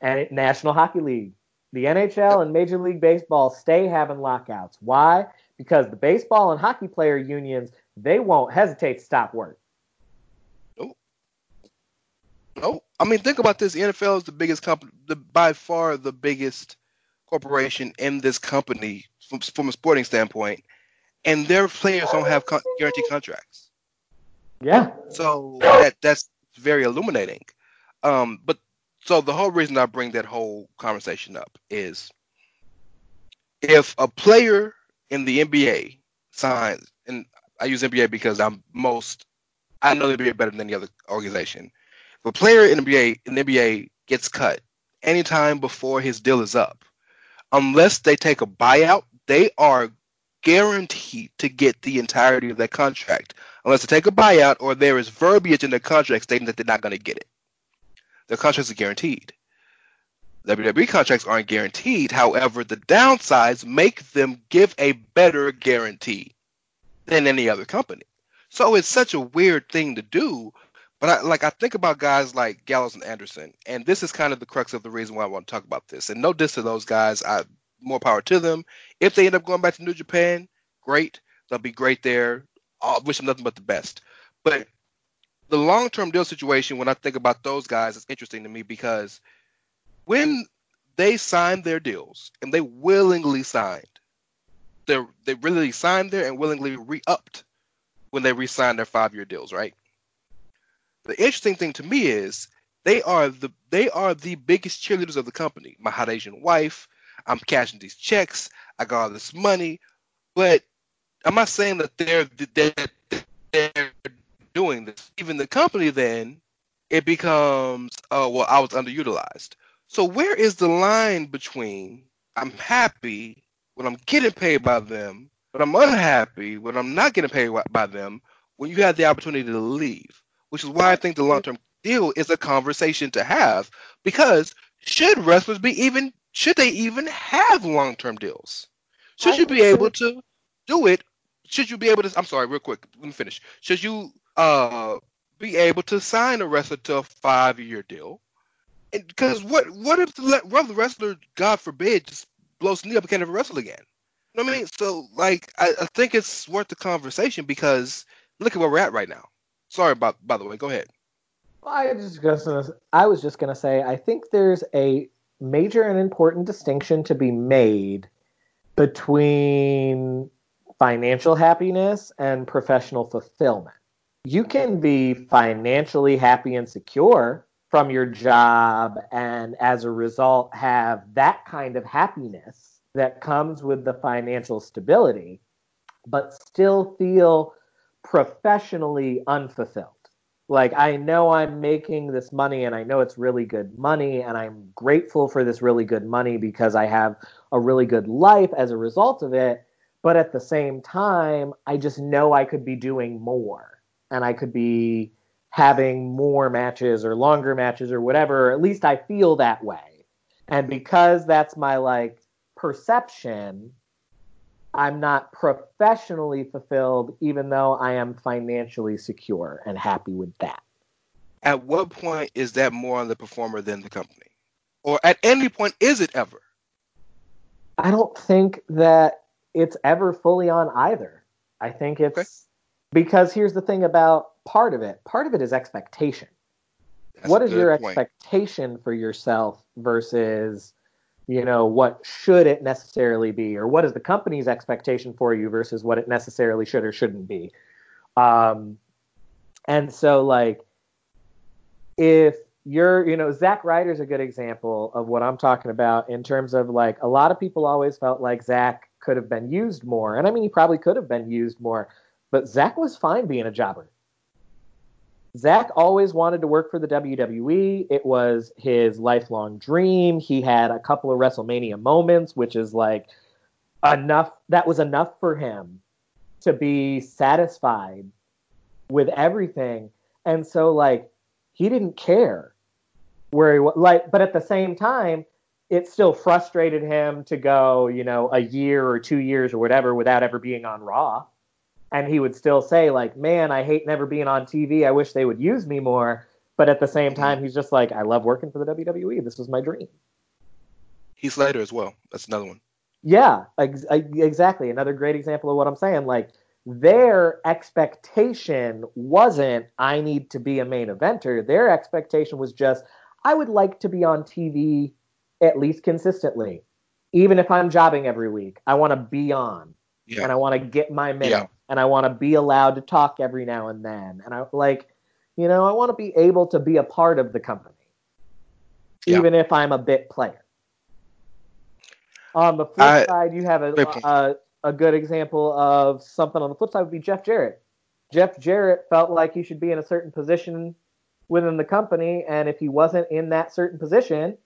And National Hockey League, the NHL and Major League Baseball stay having lockouts. Why? Because the baseball and hockey player unions, they won't hesitate to stop work. No, I mean think about this. The NFL is the biggest company, the by far the biggest corporation in this company from, from a sporting standpoint, and their players don't have con- guaranteed contracts. Yeah. So that that's very illuminating. Um, but so the whole reason I bring that whole conversation up is if a player in the NBA signs, and I use NBA because I'm most, I know the NBA better than any other organization. A player in the NBA in the NBA gets cut anytime before his deal is up, unless they take a buyout, they are guaranteed to get the entirety of that contract unless they take a buyout or there is verbiage in the contract stating that they're not going to get it. Their contracts are guaranteed. WWE contracts aren't guaranteed. However, the downsides make them give a better guarantee than any other company. So it's such a weird thing to do. But I, like I think about guys like Gallows and Anderson, and this is kind of the crux of the reason why I want to talk about this. And no diss to those guys. I more power to them. If they end up going back to New Japan, great. They'll be great there. I wish them nothing but the best. But the long term deal situation, when I think about those guys, is interesting to me because when they signed their deals and they willingly signed, they they really signed there and willingly re upped when they re signed their five year deals, right? The interesting thing to me is they are the they are the biggest cheerleaders of the company. My hot Asian wife, I'm cashing these checks, I got all this money, but I'm not saying that they're they're, they're doing this. Even the company then, it becomes, oh well, I was underutilized. So where is the line between I'm happy when I'm getting paid by them, but I'm unhappy when I'm not getting paid by them when you have the opportunity to leave? Which is why I think the long term deal is a conversation to have because should wrestlers be even should they even have long term deals? Should you be able to do it? Should you be able to? I'm sorry, real quick. Let me finish. Should you uh be able to sign a wrestler to a five year deal? Because what what if the, the wrestler, God forbid, just blows knee up and can't ever wrestle again? You know what I mean? So like, I, I think it's worth the conversation because look at where we're at right now. Sorry about by the way. Go ahead. I was just gonna, I was just gonna say, I think there's a major and important distinction to be made between financial happiness and professional fulfillment. You can be financially happy and secure from your job, and as a result, have that kind of happiness that comes with the financial stability, but still feel professionally unfulfilled like I know I'm making this money and I know it's really good money and I'm grateful for this really good money because I have a really good life as a result of it, But at the same time, I just know I could be doing more and I could be having more matches or longer matches or whatever. At least I feel that way. And because that's my like perception, I'm not professionally fulfilled, even though I am financially secure and happy with that. At what point is that more on the performer than the company? Or at any point is it ever? I don't think that it's ever fully on either. I think it's Okay. because here's the thing about part of it. Part of it is expectation. That's what is your point. expectation for yourself versus you know what should it necessarily be or what is the company's expectation for you versus what it necessarily should or shouldn't be. Um and so like if you're you know zach ryder's a good example of what i'm talking about in terms of like a lot of people always felt like zach could have been used more and i mean he probably could have been used more but zach was fine being a jobber Zach always wanted to work for the WWE. It was his lifelong dream. He had a couple of WrestleMania moments, which is like enough. That was enough for him to be satisfied with everything. And so, like, he didn't care where he was. Like, but at the same time, it still frustrated him to go, you know, a year or two years or whatever without ever being on Raw and he would still say like man i hate never being on tv i wish they would use me more. But at the same mm-hmm. time he's just like i love working for the wwe this was my dream. Heath Slater as well. That's another one. yeah ex- exactly. Another great example of what i'm saying like their expectation wasn't i need to be a main eventer. Their expectation was just i would like to be on tv at least consistently. Even if i'm jobbing every week i want to be on Yeah. and I want to get my minute, Yeah. And I want to be allowed to talk every now and then, and I like, you know, I want to be able to be a part of the company, Yeah. even if I'm a bit player. On the flip I- side, you have a, a a good example of something on the flip side would be Jeff Jarrett. Jeff Jarrett felt like he should be in a certain position within the company, and if he wasn't in that certain position,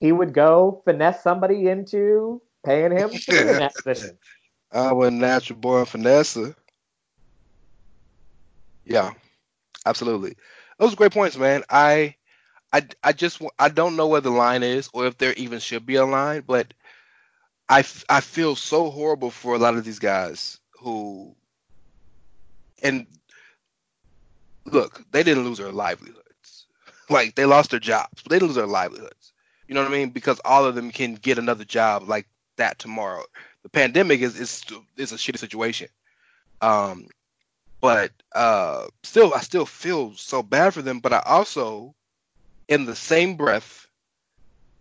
he would go finesse somebody into paying him to be in that [LAUGHS] position. Our natural born finesse. Yeah, absolutely. Those are great points, man. I, I, I just I don't know where the line is, or if there even should be a line. But I, I feel so horrible for a lot of these guys who, and look, they didn't lose their livelihoods. [LAUGHS] Like they lost their jobs, but they didn't lose their livelihoods. You know what I mean? Because all of them can get another job like that tomorrow the pandemic is is is a shitty situation. Um, but uh, still, I still feel so bad for them. But I also, in the same breath,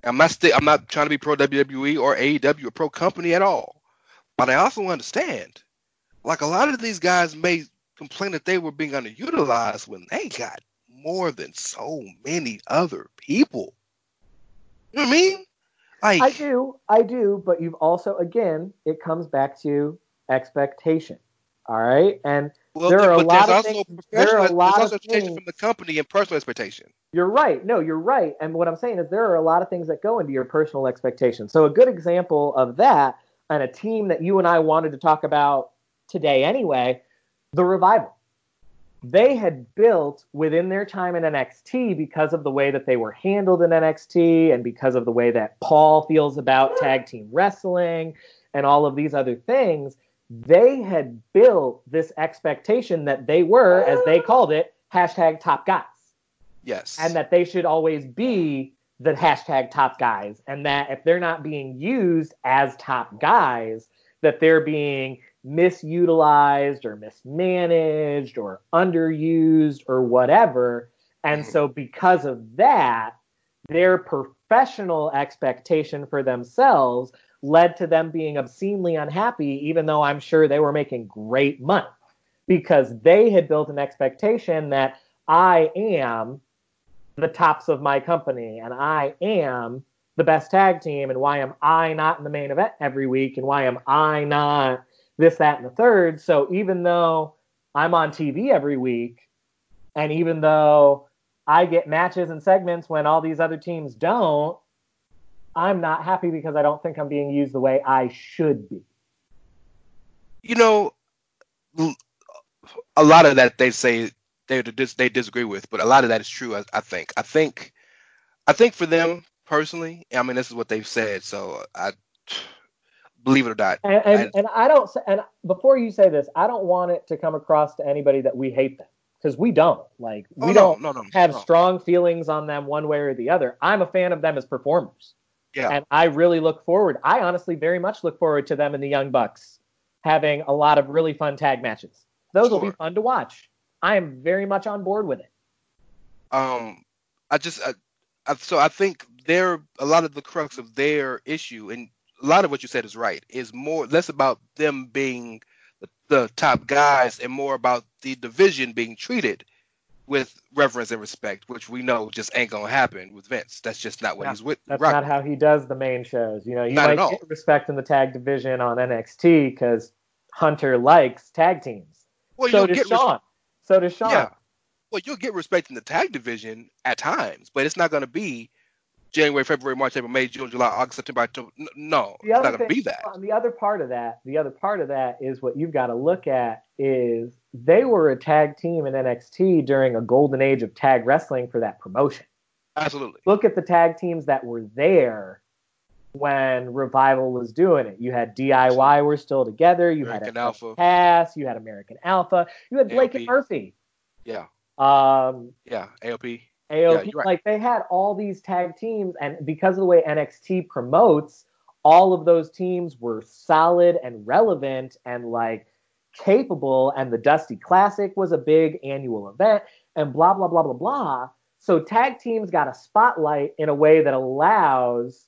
I'm not I'm not trying to be pro WWE or AEW or pro company at all. But I also understand, like a lot of these guys may complain that they were being underutilized when they got more than so many other people. You know what I mean? Like I do, I do, but you've also again, it comes back to expectation. All right, and Well, There th- are a lot there's of also things- there are a lot of things- from the company and personal expectation. you're right. No, you're right. And what I'm saying is there are a lot of things that go into your personal expectations. So a good example of that, and a team that you and I wanted to talk about today anyway, the revival. They had built within their time in NXT because of the way that they were handled in NXT and because of the way that Paul feels about tag team wrestling and all of these other things. They had built this expectation that they were, as they called it, hashtag top guys. Yes. and that they should always be the hashtag top guys. And that if they're not being used as top guys that they're being misutilized or mismanaged or underused or whatever. And so because of that their professional expectation for themselves led to them being obscenely unhappy even though i'm sure they were making great money because they had built an expectation that i am the tops of my company and I am the best tag team and why am I not in the main event every week and why am I not this, that, and the third. So even though I'm on TV every week and even though I get matches and segments when all these other teams don't, I'm not happy because I don't think I'm being used the way I should be. You know, a lot of that they say they they disagree with, but a lot of that is true. I, I think. I think. I think for them personally, I mean, this is what they've said. So I believe it or not. And, and, I- and I don't. And before you say this, I don't want it to come across to anybody that we hate them because we don't. Like we Oh, no, don't no, no, have strong feelings on them one way or the other. I'm a fan of them as performers. Yeah. And I really look forward. I honestly very much look forward to them and the Young Bucks having a lot of really fun tag matches. Those will be fun to watch. I am very much on board with it. um i just I, I, so i think they're a lot of the crux of their issue and a lot of what you said is right is more less about them being the, the top guys and more about the division being treated with reverence and respect which we know just ain't gonna happen with vince that's just not what Yeah, he's with That's not how he does the main shows. You know, you Not might get respect in the tag division on NXT because Hunter likes tag teams. well so you'll does res- Shawn. So does Shawn. yeah well you'll get respect in the tag division at times but it's not gonna be january february march april may june july august september october no The it's not gonna be that the other part of that, the other part of that is what you've got to look at is they were a tag team in NXT during a golden age of tag wrestling for that promotion. absolutely Look at the tag teams that were there when Revival was doing it. You had DIY were still together. You American had Alpha. Pass. You had American Alpha. You had Blake and Murphy. yeah Um, yeah alp AOP. you're right. Like they had all these tag teams, and because of the way NXT promotes, all of those teams were solid and relevant and like capable. And the Dusty Classic was a big annual event, and blah blah blah blah blah. So tag teams got a spotlight in a way that allows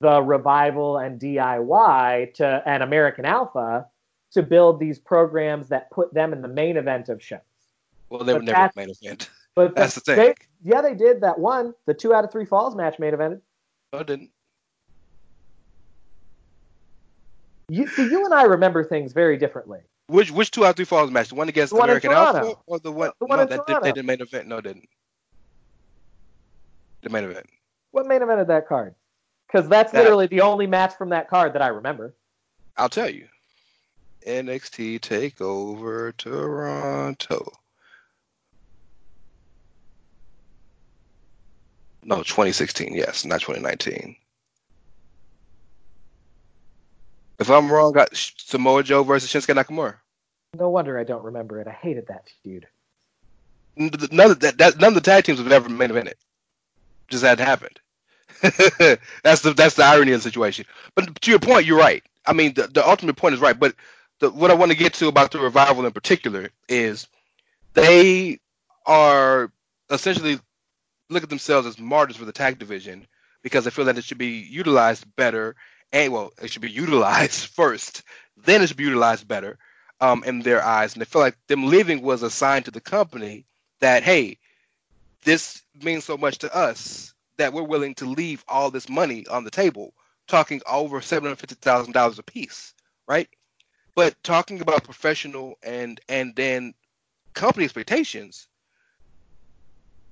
the revival and DIY to and American Alpha to build these programs that put them in the main event of shows. Well, they But were never main event. But That's the thing. They, yeah, they did that one. The two out of three falls match main event. No, it didn't. You, see, you and I remember things very differently. Which which two out of three falls match? The one against The one American Alpha or the one? The one no, that did, they didn't main event. No, it didn't. The main event. What main evented that card? Because that's That- literally the only match from that card that I remember. I'll tell you. NXT Takeover Toronto. No, 2016. Yes, not 2019. If I'm wrong, got Samoa Joe versus Shinsuke Nakamura. No wonder I don't remember it. I hated that feud. none of that, that none of the tag teams have ever main evented. Just hadn't happened. [LAUGHS] that's the that's the irony of the situation. But to your point, you're right. I mean, the, the ultimate point is right. But the, what I want to get to about the revival in particular is they are essentially look at themselves as martyrs for the tag division because they feel that it should be utilized better. And well, it should be [LAUGHS] utilized first, then it should be utilized better um, in their eyes. And they feel like them leaving was a sign to the company that hey, this means so much to us that we're willing to leave all this money on the table, talking over seven hundred fifty thousand dollars a piece, right? But talking about professional and and then company expectations,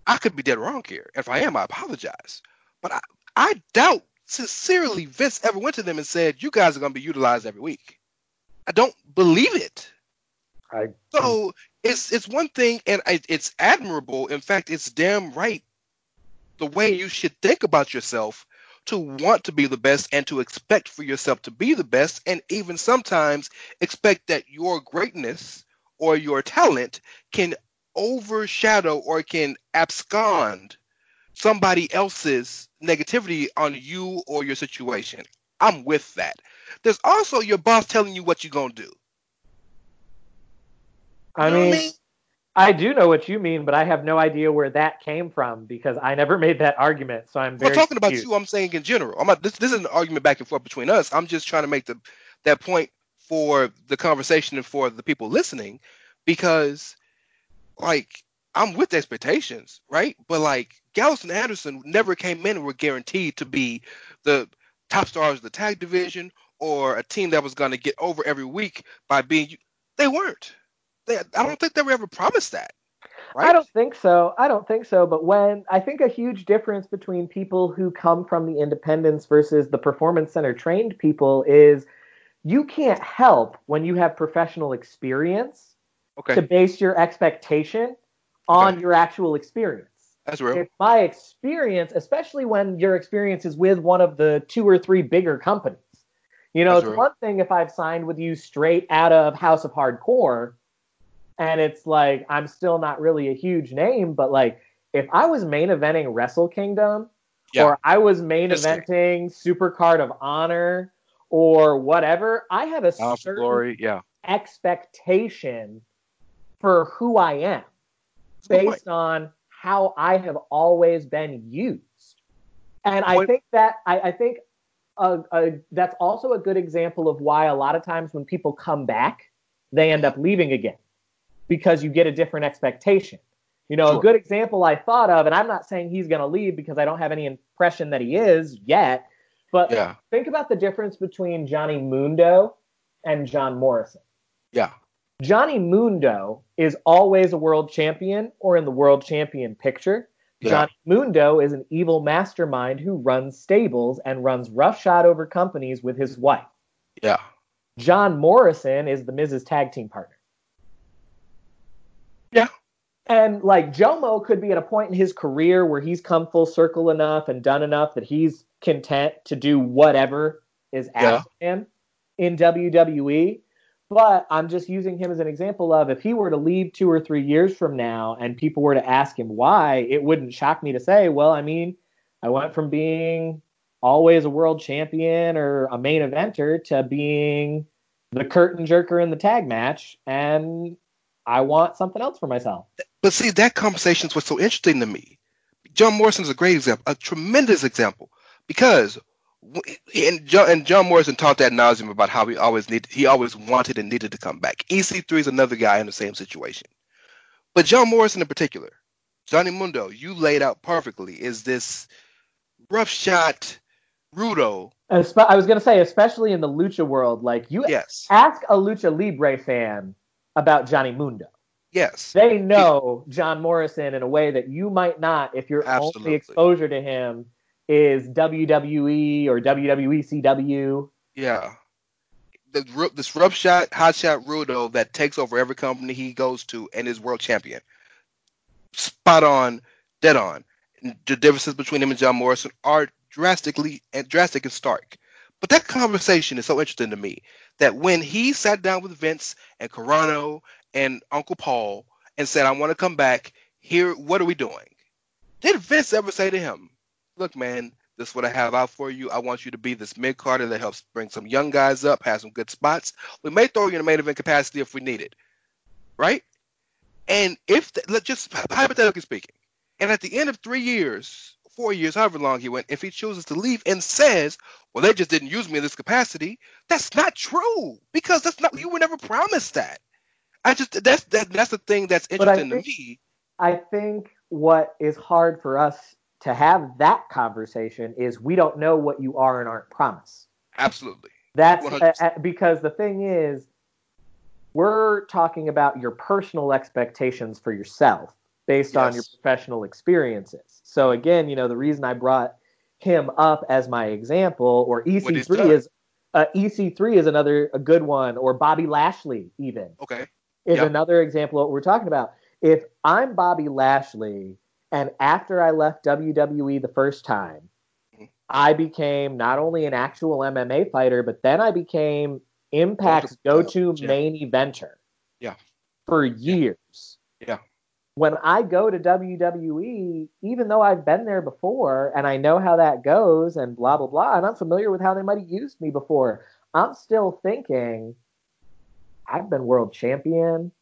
I could be dead wrong here. If I am, I apologize. But I, I doubt sincerely Vince ever went to them and said, "You guys are going to be utilized every week." I don't believe it. I So it's it's one thing, and I, it's admirable. In fact, it's damn right the way you should think about yourself to want to be the best and to expect for yourself to be the best, and even sometimes expect that your greatness or your talent can overshadow or can abscond somebody else's negativity on you or your situation. I'm with that. There's also your boss telling you what you're gonna do. I mean, what I do know what you mean, but I have no idea where that came from because I never [LAUGHS] made that argument. So I'm I'm very not talking about confused. you. I'm saying in general. I'm not, this, this is an argument back and forth between us. I'm just trying to make the that point for the conversation and for the people listening, because like I'm with expectations, right? But like Gallows and Anderson never came in and were guaranteed to be the top stars of the tag division or a team that was going to get over every week by being. They weren't. They, I don't think they were ever promised that. Right? I don't think so. I don't think so. But when I think a huge difference between people who come from the independents versus the performance center trained people is you can't help when you have professional experience Okay, to base your expectation on Okay. your actual experience. that's real. If my experience, especially when your experience is with one of the two or three bigger companies. You know, That's it's right. one thing if I've signed with you straight out of House of Hardcore and it's like I'm still not really a huge name, but like if I was main eventing Wrestle Kingdom Yeah. or I was main sir. eventing Super Card of Honor or whatever, I have a Bound certain glory. Yeah. expectation for who I am a based on how I have always been used. And I think that I, I think uh uh that's also a good example of why a lot of times when people come back, they end up leaving again because you get a different expectation. You know, Sure. a good example I thought of, and I'm not saying he's going to leave because I don't have any impression that he is yet, but Yeah. think about the difference between Johnny Mundo and John Morrison. Yeah. Johnny Mundo is always a world champion or in the world champion picture. Yeah. Johnny Mundo is an evil mastermind who runs stables and runs roughshod over companies with his wife. Yeah. John Morrison is the Mrs. Tag Team partner. Yeah. And like Jomo could be at a point in his career where he's come full circle enough and done enough that he's content to do whatever is Yeah. asked of him in WWE. But I'm just using him as an example of if he were to leave two or three years from now and people were to ask him why, it wouldn't shock me to say, well, I mean, I went from being always a world champion or a main eventer to being the curtain jerker in the tag match, and I want something else for myself. But see, that conversation is what's so interesting to me. John Morrison is a great example, a tremendous example, because and John, and John Morrison talked ad nauseum about how he always needed, he always wanted and needed to come back. EC3 is another guy in the same situation, but John Morrison in particular, Johnny Mundo, you laid out perfectly. Is this rough shot, Rudo? I was going to say, especially in the lucha world, like you Yes, ask a lucha libre fan about Johnny Mundo. yes, They know John Morrison in a way that you might not if your Absolutely. only exposure to him is WWE or WWE CW. yeah. The, this rough shot, hot shot Rudo that takes over every company he goes to and is world champion. Spot on, dead on. The differences between him and John Morrison are drastically and drastic and stark. But that conversation is so interesting to me that when he sat down with Vince and Carano and Uncle Paul and said, "I want to come back. Here, what are we doing?" Did Vince ever say to him, "Look, man, this is what I have out for you. I want you to be this mid carder that helps bring some young guys up, has some good spots. We may throw you in a main event capacity if we need it, right? And if the, just hypothetically speaking, and at the end of three years, four years, however long he went, if he chooses to leave and says, "Well, they just didn't use me in this capacity," that's not true because that's not you were never promised that. I just that's that, that's the thing that's interesting to me. I think what is hard for us to have that conversation is we don't know what you are and aren't promised. Absolutely. That's 100%. uh, because the thing is, we're talking about your personal expectations for yourself based on your professional experiences. So again, you know, the reason I brought him up as my example, or EC3 is uh, EC3 is another a good one, or Bobby Lashley even Okay. is Yep. another example of what we're talking about. If I'm Bobby Lashley and after I left WWE the first time. I became not only an actual MMA fighter, but then I became Impact's go to yeah. main eventer. Yeah. For years. Yeah. When I go to WWE, even though I've been there before and I know how that goes and blah, blah, blah, and I'm familiar with how they might have used me before, I'm still thinking, I've been world champion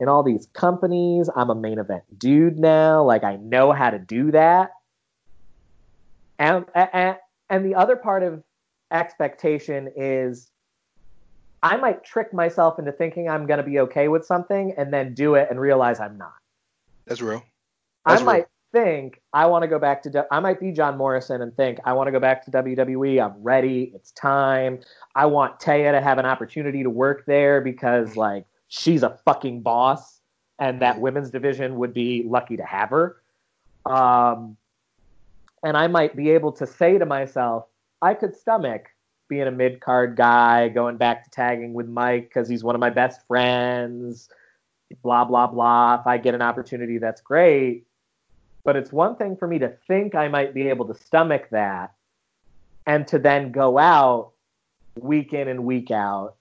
in all these companies. I'm a main event dude now. Like I know how to do that. And and and the other part of expectation is I might trick myself into thinking I'm going to be okay with something and then do it and realize I'm not. That's real. That's I real. might think I want to go back to. I might be John Morrison and think I want to go back to WWE. I'm ready. It's time. I want Taya to have an opportunity to work there because like she's a fucking boss, and that women's division would be lucky to have her. Um, and I might be able to say to myself, I could stomach being a mid card guy, going back to tagging with Mike because he's one of my best friends, blah, blah, blah. If I get an opportunity, that's great. But it's one thing for me to think I might be able to stomach that and to then go out week in and week out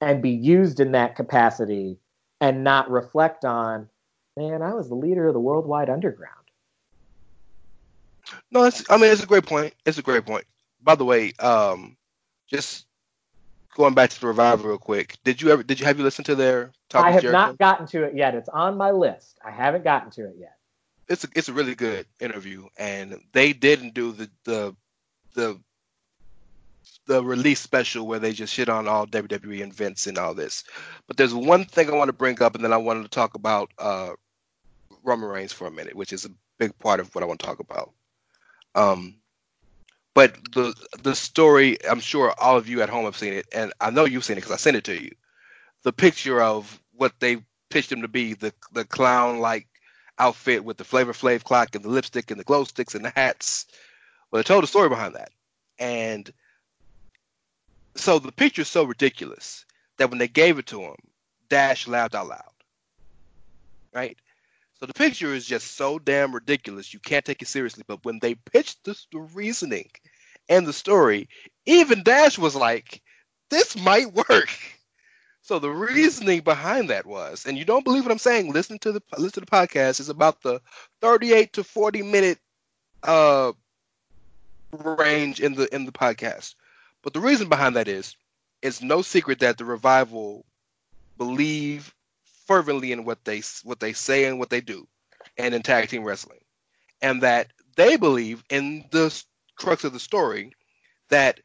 and be used in that capacity and not reflect on, man, I was the leader of the worldwide underground. No, it's, I mean it's a great point. It's a great point. By the way, um, just going back to the revival real quick. Did you ever? Did you have you listened to their? Talk I have Jericho? not gotten to it yet. It's on my list. I haven't gotten to it yet. It's a, it's a really good interview, and they didn't do the the the the release special where they just shit on all WWE and Vince and all this. But there's one thing I want to bring up, and then I wanted to talk about uh, Roman Reigns for a minute, which is a big part of what I want to talk about. Um, but the the story, I'm sure all of you at home have seen it, and I know you've seen it because I sent it to you. The picture of what they pitched him to be, the the clown like outfit with the Flavor Flav clock and the lipstick and the glow sticks and the hats. Well, it told the story behind that, and so the picture's so ridiculous that when they gave it to him, Dash laughed out loud. Right? So the picture is just so damn ridiculous you can't take it seriously. But when they pitched the, the reasoning and the story, even Dash was like, "This might work." So the reasoning behind that was, and you don't believe what I'm saying, listen to the listen to the podcast. It's about the 38 to 40 minute uh range in the in the podcast. But the reason behind that is, it's no secret that the revival believe fervently in what they what they say and what they do, and in tag team wrestling, and that they believe in the crux of the story that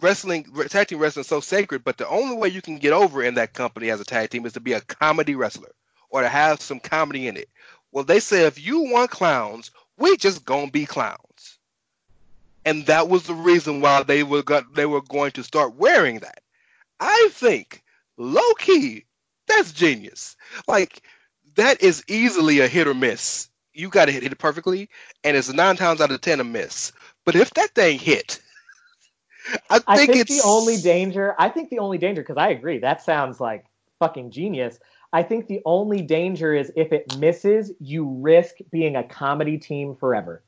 wrestling tag team wrestling is so sacred, but the only way you can get over in that company as a tag team is to be a comedy wrestler or to have some comedy in it. Well, they say if you want clowns, we just gonna be clowns, and that was the reason why they were got, they were going to start wearing that. I think low key, that's genius. Like that is easily a hit or miss. You got to hit it perfectly, and it's nine times out of ten a miss. But if that thing hit, [LAUGHS] I think, I think it's the only danger. I think the only danger because I agree that sounds like fucking genius. I think the only danger is if it misses, you risk being a comedy team forever.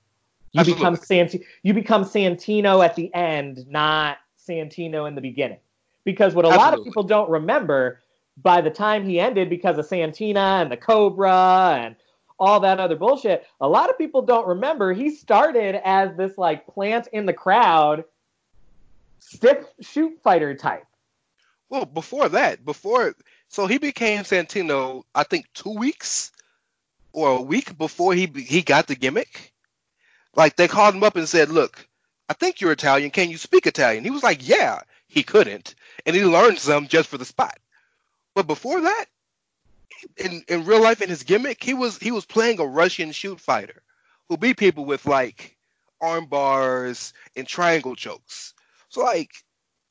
You become Sant- you become Santino at the end, not Santino in the beginning. Because what a lot of people don't remember, by the time he ended, because of Santina and the Cobra and all that other bullshit, a lot of people don't remember he started as this like plant in the crowd, stiff shoot fighter type. Well, before that, before so he became Santino, I think two weeks or a week before he he got the gimmick. Like they called him up and said, "Look, I think you're Italian. Can you speak Italian?" He was like, "Yeah." He couldn't, and he learned some just for the spot. But before that, in in real life, in his gimmick, he was he was playing a Russian shoot fighter who beat people with like arm bars and triangle chokes. So like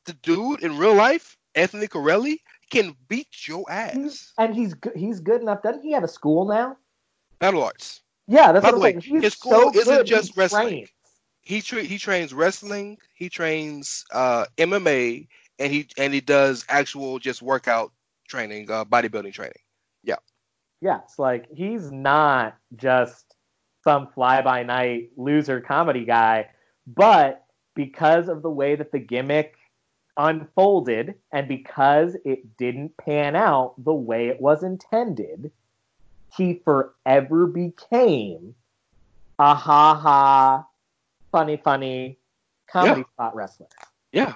the dude in real life, Anthony Carelli, can beat your ass. And he's good, he's good enough. Doesn't he have a school now? Battle arts. Yeah, that's By what the I'm way, saying. He's his school so isn't just he wrestling. He tra- he trains wrestling, he trains uh, MMA, and he and he does actual just workout training, uh, bodybuilding training. Yeah, it's like he's not just some fly by night loser comedy guy, but because of the way that the gimmick unfolded and because it didn't pan out the way it was intended, he forever became a ha ha, funny, funny comedy Yeah. spot wrestler. Yeah,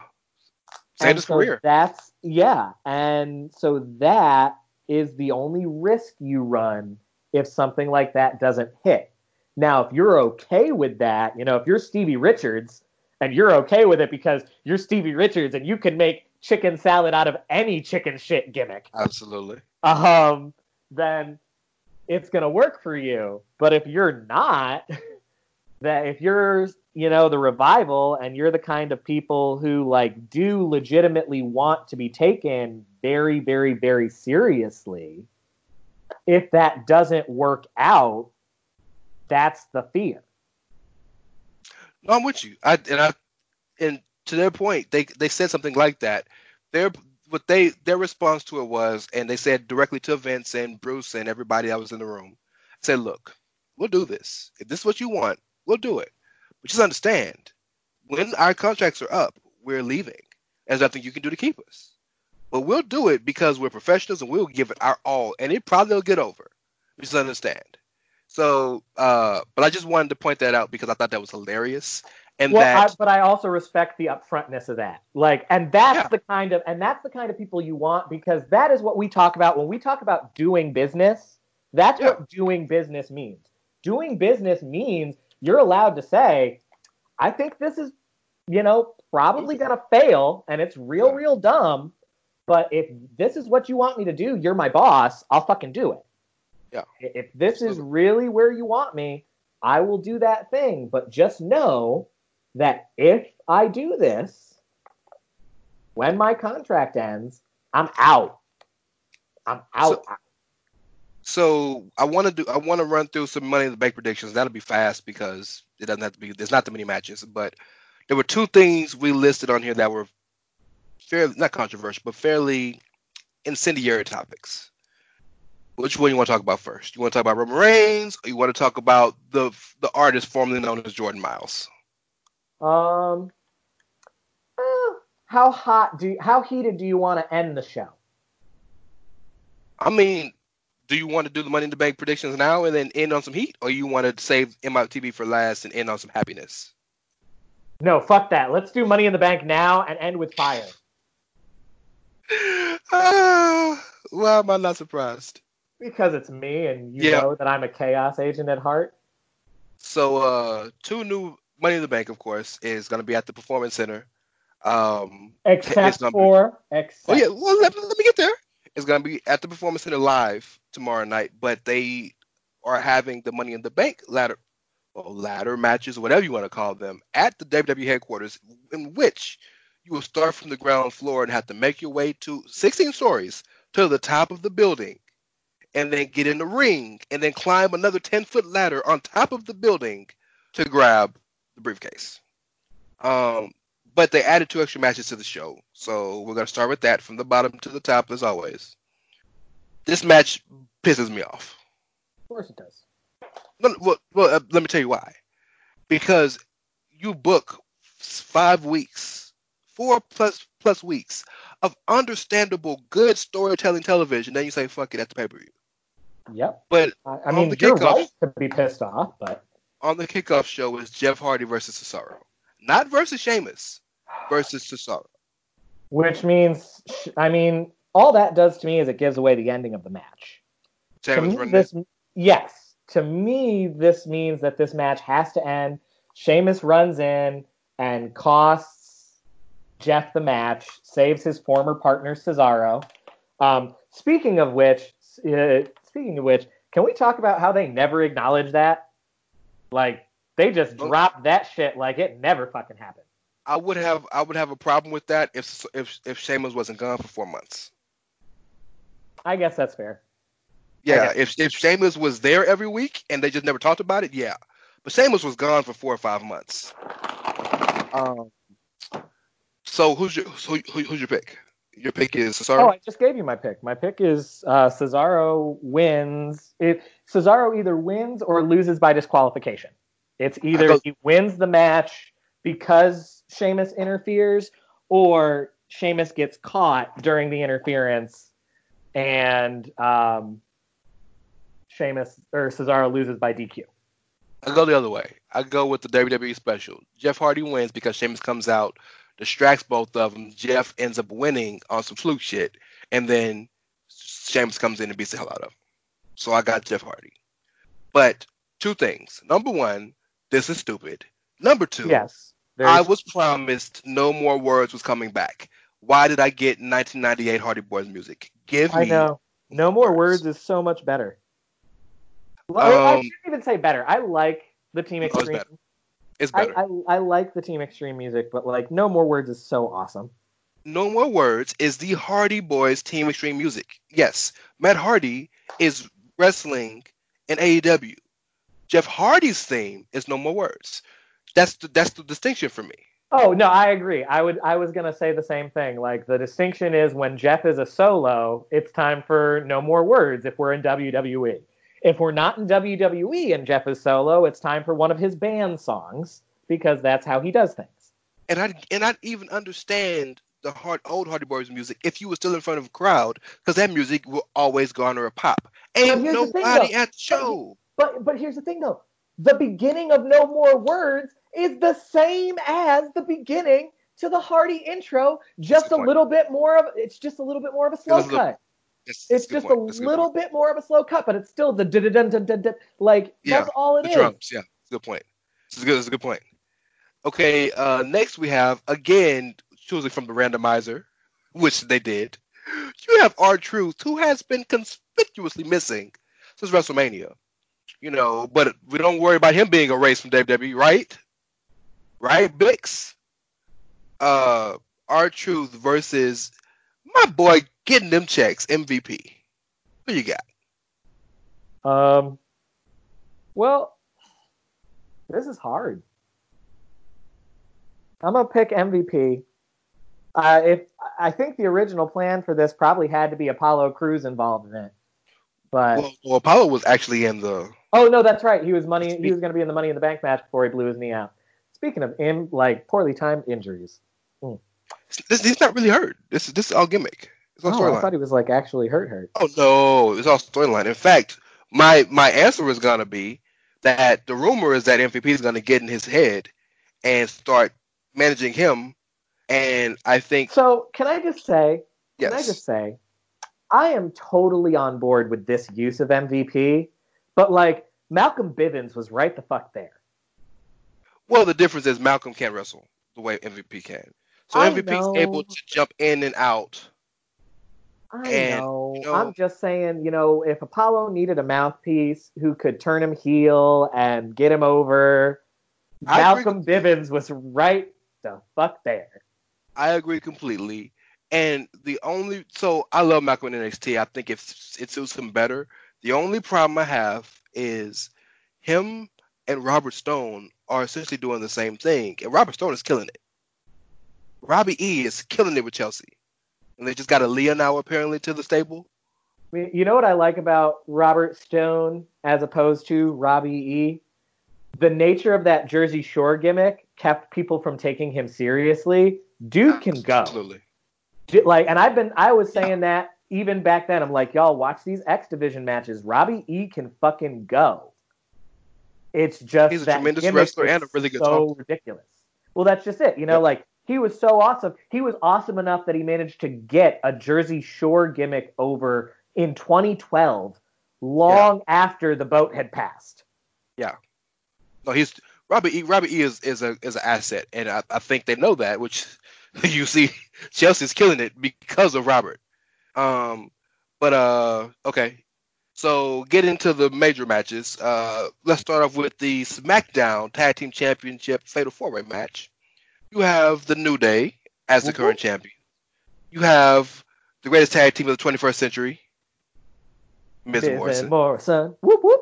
saved his so career. That's yeah, and so that is the only risk you run if something like that doesn't hit. Now, if you're okay with that, you know, if you're Stevie Richards and you're okay with it because you're Stevie Richards and you can make chicken salad out of any chicken shit gimmick, Absolutely. um, then it's gonna work for you. But if you're not, [LAUGHS] that if you're you know the revival and you're the kind of people who like do legitimately want to be taken very very very seriously if that doesn't work out that's the fear No, I'm with you. I and I and to their point, they they said something like that. Their what they their response to it was, and they said directly to Vince and Bruce and everybody that was in the room, said, "Look, we'll do this. If this is what you want, we'll do it. But just understand, when our contracts are up, we're leaving. There's nothing you can do to keep us. But we'll do it because we're professionals and we'll give it our all, and it probably will get over. Just understand." So, uh, but I just wanted to point that out because I thought that was hilarious, and well, that I, but I also respect the upfrontness of that. Like, and that's Yeah. the kind of and that's the kind of people you want because that is what we talk about when we talk about doing business. That's Yeah. what doing business means. Doing business means you're allowed to say, "I think this is, you know, probably gonna fail, and it's real, Yeah. real dumb." But if this is what you want me to do, you're my boss. I'll fucking do it. Yeah. If this is really where you want me, I will do that thing. But just know that if I do this, when my contract ends, I'm out. I'm out. So I want to do. I want to run through some Money in the Bank predictions. That'll be fast because it doesn't have to be. There's not that many matches, but there were two things we listed on here that were fairly not controversial, but fairly incendiary topics. Which one you want to talk about first? You want to talk about Roman Reigns, or you want to talk about the the artist formerly known as Jordan Myles? Um, eh, how hot do you, how heated do you want to end the show? I mean, do you want to do the Money in the Bank predictions now and then end on some heat, or you want to save MITB for last and end on some happiness? No, fuck that. Let's do Money in the Bank now and end with fire. Ah, [SIGHS] why am I not surprised? Because it's me, and you Yeah. know that I'm a chaos agent at heart. So, uh, two new Money in the Bank, of course, is going to be at the Performance Center. Um, Except for, except oh yeah, well let, let me get there. It's going to be at the Performance Center live tomorrow night, but they are having the Money in the Bank ladder, well, ladder matches, whatever you want to call them, at the WWE headquarters, in which you will start from the ground floor and have to make your way to 16 stories to the top of the building, and then get in the ring, and then climb another 10 foot ladder on top of the building to grab the briefcase. Um, but they added two extra matches to the show, so we're gonna start with that from the bottom to the top as always. This match pisses me off. of course it does. No, well, well uh, let me tell you why. Because you book five weeks, four plus plus weeks of understandable, good storytelling television, then you say fuck it at the pay per view. Yep. But I, I mean, the you're kickoff- right to be pissed off, but on the kickoff show is Jeff Hardy versus Cesaro, not versus Sheamus, versus Cesaro. which means, I mean, all that does to me is it gives away the ending of the match. Sheamus me, this, yes, to me, this means that this match has to end. Sheamus runs in and costs Jeff the match, saves his former partner Cesaro. Um, speaking of which, uh, speaking of which, can we talk about how they never acknowledge that? Like they just dropped that shit like it never fucking happened. I would have I would have a problem with that if if if Sheamus wasn't gone for four months. I guess that's fair. Yeah, if if Sheamus was there every week and they just never talked about it, yeah. But Sheamus was gone for four or five months. Um. So who's your who, who, who's your pick? Your pick is Cesaro. Oh, I just gave you my pick. My pick is uh, Cesaro wins. It Cesaro either wins or loses by disqualification. It's either thought- he wins the match because Sheamus interferes, or Sheamus gets caught during the interference, and um, Sheamus or Cesaro loses by DQ. I go the other way. I go with the WWE special. Jeff Hardy wins because Sheamus comes out, distracts both of them. Jeff ends up winning on some fluke shit, and then Sheamus comes in and beats the hell out of him. So I got Jeff Hardy. But two things. Number one, this is stupid. Number two, Yes, I was promised no more words was coming back. Why did I get 1998 Hardy Boys music? Give me. I know. No more words. words is so much better. Well, I Um, shouldn't even say better. I like the Team No, it's better. I. I, I like the Team Extreme music, but like No More Words is so awesome. No More Words is the Hardy Boys Team Extreme Music. Yes, Matt Hardy is wrestling in AEW. Jeff Hardy's theme is No More Words. That's the that's the distinction for me. Oh no, I agree. I would. I was gonna say the same thing. Like the distinction is when Jeff is a solo, it's time for no more words. If we're in WWE, if we're not in WWE and Jeff is solo, it's time for one of his band songs because that's how he does things. And I and I even understand the hard old Hardy Boys music if you were still in front of a crowd because that music will always garner a pop. Ain't here's the thing, nobody though. at the show. But but here's the thing though. The beginning of No More Words is the same as the beginning to the Hardy intro, just a point. little bit more of it's just a little bit more of a slow cut. It's, It's just a That's little point. bit more of a slow cut, but it's still the dun dun dun dun dun. Like Yeah, that's all it the is. drums. Yeah, it's a good point. This is good. This is a good point. Okay, uh, next we have again choosing from the randomizer, which they did. You have R-Truth, who has been conspicuously missing since WrestleMania. You know, but we don't worry about him being erased from WWE, right? Right, Bix? Uh, R-Truth versus my boy getting them checks, MVP. Who you got? Um, well, this is hard. I'm gonna pick MVP. Uh, if I think the original plan for this probably had to be Apollo Crews involved in it, but Well, well, Apollo was actually in the oh no, that's right. He was money. He was gonna be in the Money in the Bank match before he blew his knee out. Speaking of in like poorly timed injuries, This, he's not really hurt. This is this is all gimmick. It's all oh, I thought he was like actually hurt. Hurt. Oh no, it's all storyline. In fact, my my answer is gonna be that the rumor is that MVP is gonna get in his head and start managing him. And I think So can I just say? yes, Can I just say, I am totally on board with this use of MVP, but like Malcolm Bivens was right the fuck there. well the difference is Malcolm can't wrestle the way MVP can. So I MVP know. able to jump in and out. I And, know. you know- I'm just saying, you know, if Apollo needed a mouthpiece who could turn him heel and get him over, I Malcolm Bivens was right the fuck there. I agree completely. And the only so I love Malcolm in NXT. I think if it suits him better. The only problem I have is him and Robert Stone are essentially doing the same thing, and Robert Stone is killing it. Robbie E is killing it with Chelsea, and they just got Aliyah now apparently to the stable. You know what I like about Robert Stone as opposed to Robbie E? The nature of that Jersey Shore gimmick kept people from taking him seriously. Dude can go. Absolutely. Like, and I've been, I was saying that even back then. I'm like, y'all watch these X Division matches. Robbie E can fucking go. It's just He's a that tremendous wrestler and a really good so talker. ridiculous. Well, that's just it. You know, Yep. like he was so awesome. He was awesome enough that he managed to get a Jersey Shore gimmick over in 2012, long after the boat had passed. Yeah. No, he's Robbie E. Robbie E. is is a is an asset, and I, I think they know that. Which [LAUGHS] you see, Chelsea's killing it because of Robert. Um, but uh, okay. So get into the major matches. Uh, let's start off with the SmackDown Tag Team Championship Fatal Four Way match. You have the New Day as the current mm-hmm. champion. You have the greatest tag team of the 21st century, Miz Morrison. Morrison. Whoop whoop.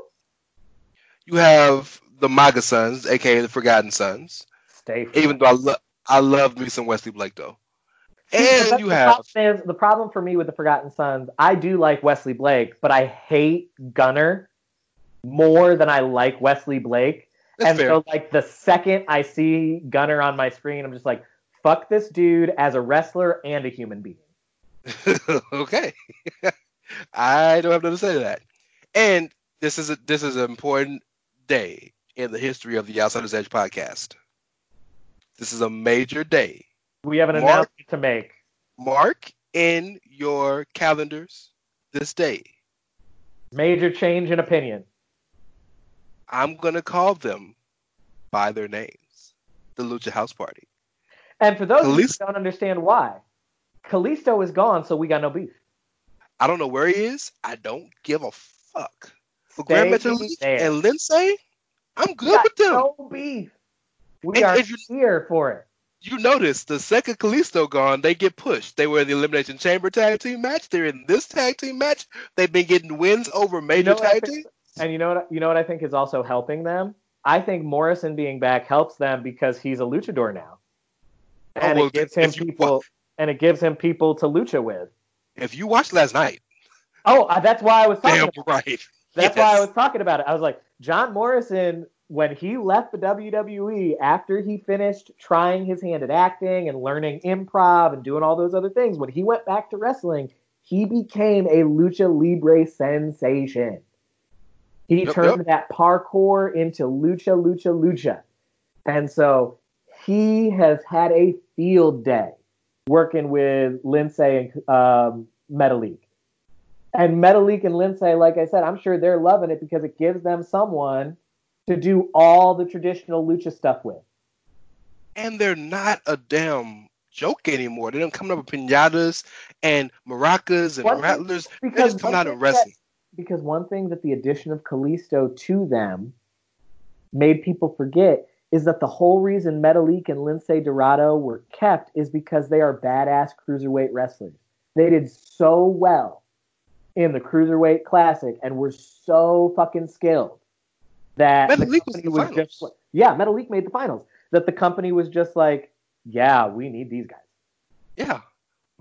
You have the MAGA Sons, aka the Forgotten Sons. Stay. Even though I love I love me some Wesley Blake though. And you the have problem is the problem for me with the Forgotten Sons. I do like Wesley Blake, but I hate Gunner more than I like Wesley Blake. That's and fair. so, like the second I see Gunner on my screen, I'm just like, "Fuck this dude as a wrestler and a human being." [LAUGHS] okay. [LAUGHS] I don't have nothing to say to that. And this is a this is an important day in the history of the Outsiders Edge podcast. This is a major day. We have an Mark- announcement to make. Mark in your calendars this day. Major change in opinion. I'm gonna call them by their names. The Lucha House Party. And for those who don't understand why, Kalisto is gone, so we got no beef. I don't know where he is. I don't give a fuck. For Grand Metalik and Lince, I'm good with them. no beef. We And are if you- here for it. You notice the second Kalisto gone, they get pushed. They were in the Elimination Chamber tag team match. They're in this tag team match. They've been getting wins over major know tag teams. And you know what? You know what I think is also helping them. I think Morrison being back helps them because he's a luchador now. and well, it gives him people and it gives him people to lucha with. If you watched last night, Oh, uh, that's why I was talking. damn about right. That's Yes. why I was talking about it. I was like, John Morrison, when he left the WWE after he finished trying his hand at acting and learning improv and doing all those other things, when he went back to wrestling, he became a lucha libre sensation. He Yep, turned that parkour into lucha, lucha, lucha. And so he has had a field day working with Lince and um, Metalik. And Metalik and Lince, like I said, I'm sure they're loving it because it gives them someone to do all the traditional lucha stuff with. and they're not a damn joke anymore. They're not coming up with pinatas and maracas and thing- rattlers. They're Because just coming out and wrestling. Because one thing that the addition of Kalisto to them made people forget is that the whole reason Metalik and Lince Dorado were kept is because they are badass cruiserweight wrestlers. They did so well in the cruiserweight classic and were so fucking skilled that the Metalik was company the was just like, yeah, Metalik made the finals. That the company was just like, yeah, we need these guys. Yeah.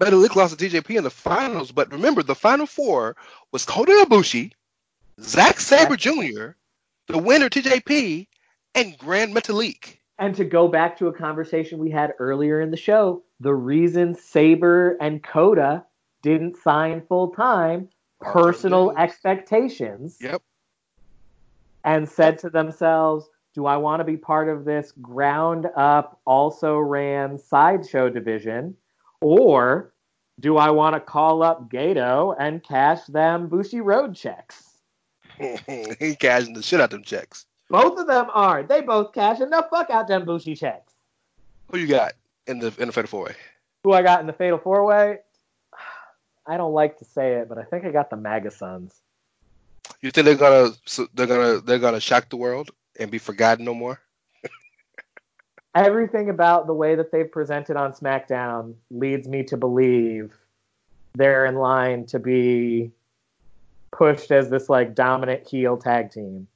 Metalik lost to TJP in the finals, but remember the final four was Kota Ibushi, Zack Sabre Jr., the winner TJP, and Grand Metalik. And to go back to a conversation we had earlier in the show, the reason Sabre and Kota didn't sign full time, personal expectations, Yep. and said to themselves, Do I want to be part of this ground up, also ran sideshow division? Or do I want to call up Gedo and cash them Bushiroad checks? [LAUGHS] he cashing the shit out of them checks. Both of them are. They both cashing the fuck out them Bushi checks. Who you got in the in the Fatal Four Way? who I got in the Fatal Four Way. I don't like to say it, but I think I got the MAGA Sons. You think they're gonna they're gonna they're gonna shock the world and be forgotten no more? Everything about the way that they've presented on SmackDown leads me to believe they're in line to be pushed as this like dominant heel tag team.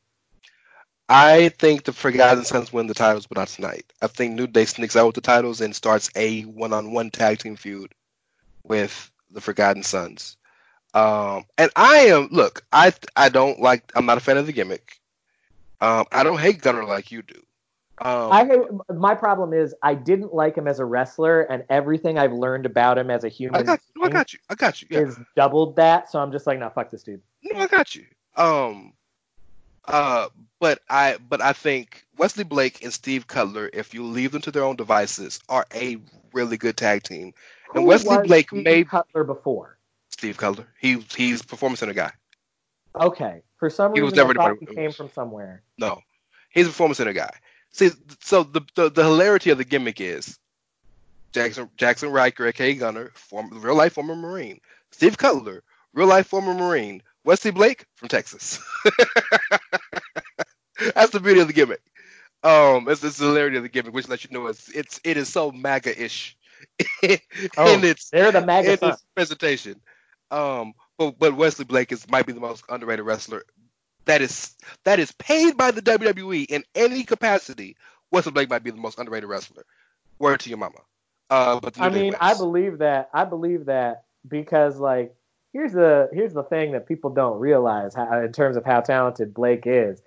I think the Forgotten Sons win the titles, but not tonight. I think New Day sneaks out with the titles and starts a one-on-one tag team feud with the Forgotten Sons. Um, and I am look, I I don't like. I'm not a fan of the gimmick. Um, I don't hate Gunner like you do. Um, I my problem is I didn't like him as a wrestler, and everything I've learned about him as a human I got, no, I got you. I got you. Yeah. is doubled that. So I'm just like, no, fuck this dude. No, I got you. Um, uh, but I, but I think Wesley Blake and Steve Cutler, if you leave them to their own devices, are a really good tag team. And Wesley Blake Steve may- Cutler before. Steve Cutler, he he's performance center guy. Okay, for some He reason was never I thought he came from somewhere. No, he's a performance center guy. See, so the the, the hilarity of the gimmick is Jaxson Jaxson Ryker, aka Gunner, former real life former Marine. Steve Cutler, real life former Marine. Wesley Blake from Texas. [LAUGHS] That's the beauty of the gimmick. Um, it's, it's the hilarity of the gimmick, which lets you know it's it's it is so MAGA-ish [LAUGHS] Oh, its They're the MAGA in its presentation. Um, but but Wesley Blake is might be the most underrated wrestler that is that is paid by the WWE in any capacity. Wesley Blake might be the most underrated wrestler. Word to your mama. Uh, but I mean. I believe that. I believe that because like here's the here's the thing that people don't realize how, in terms of how talented Blake is.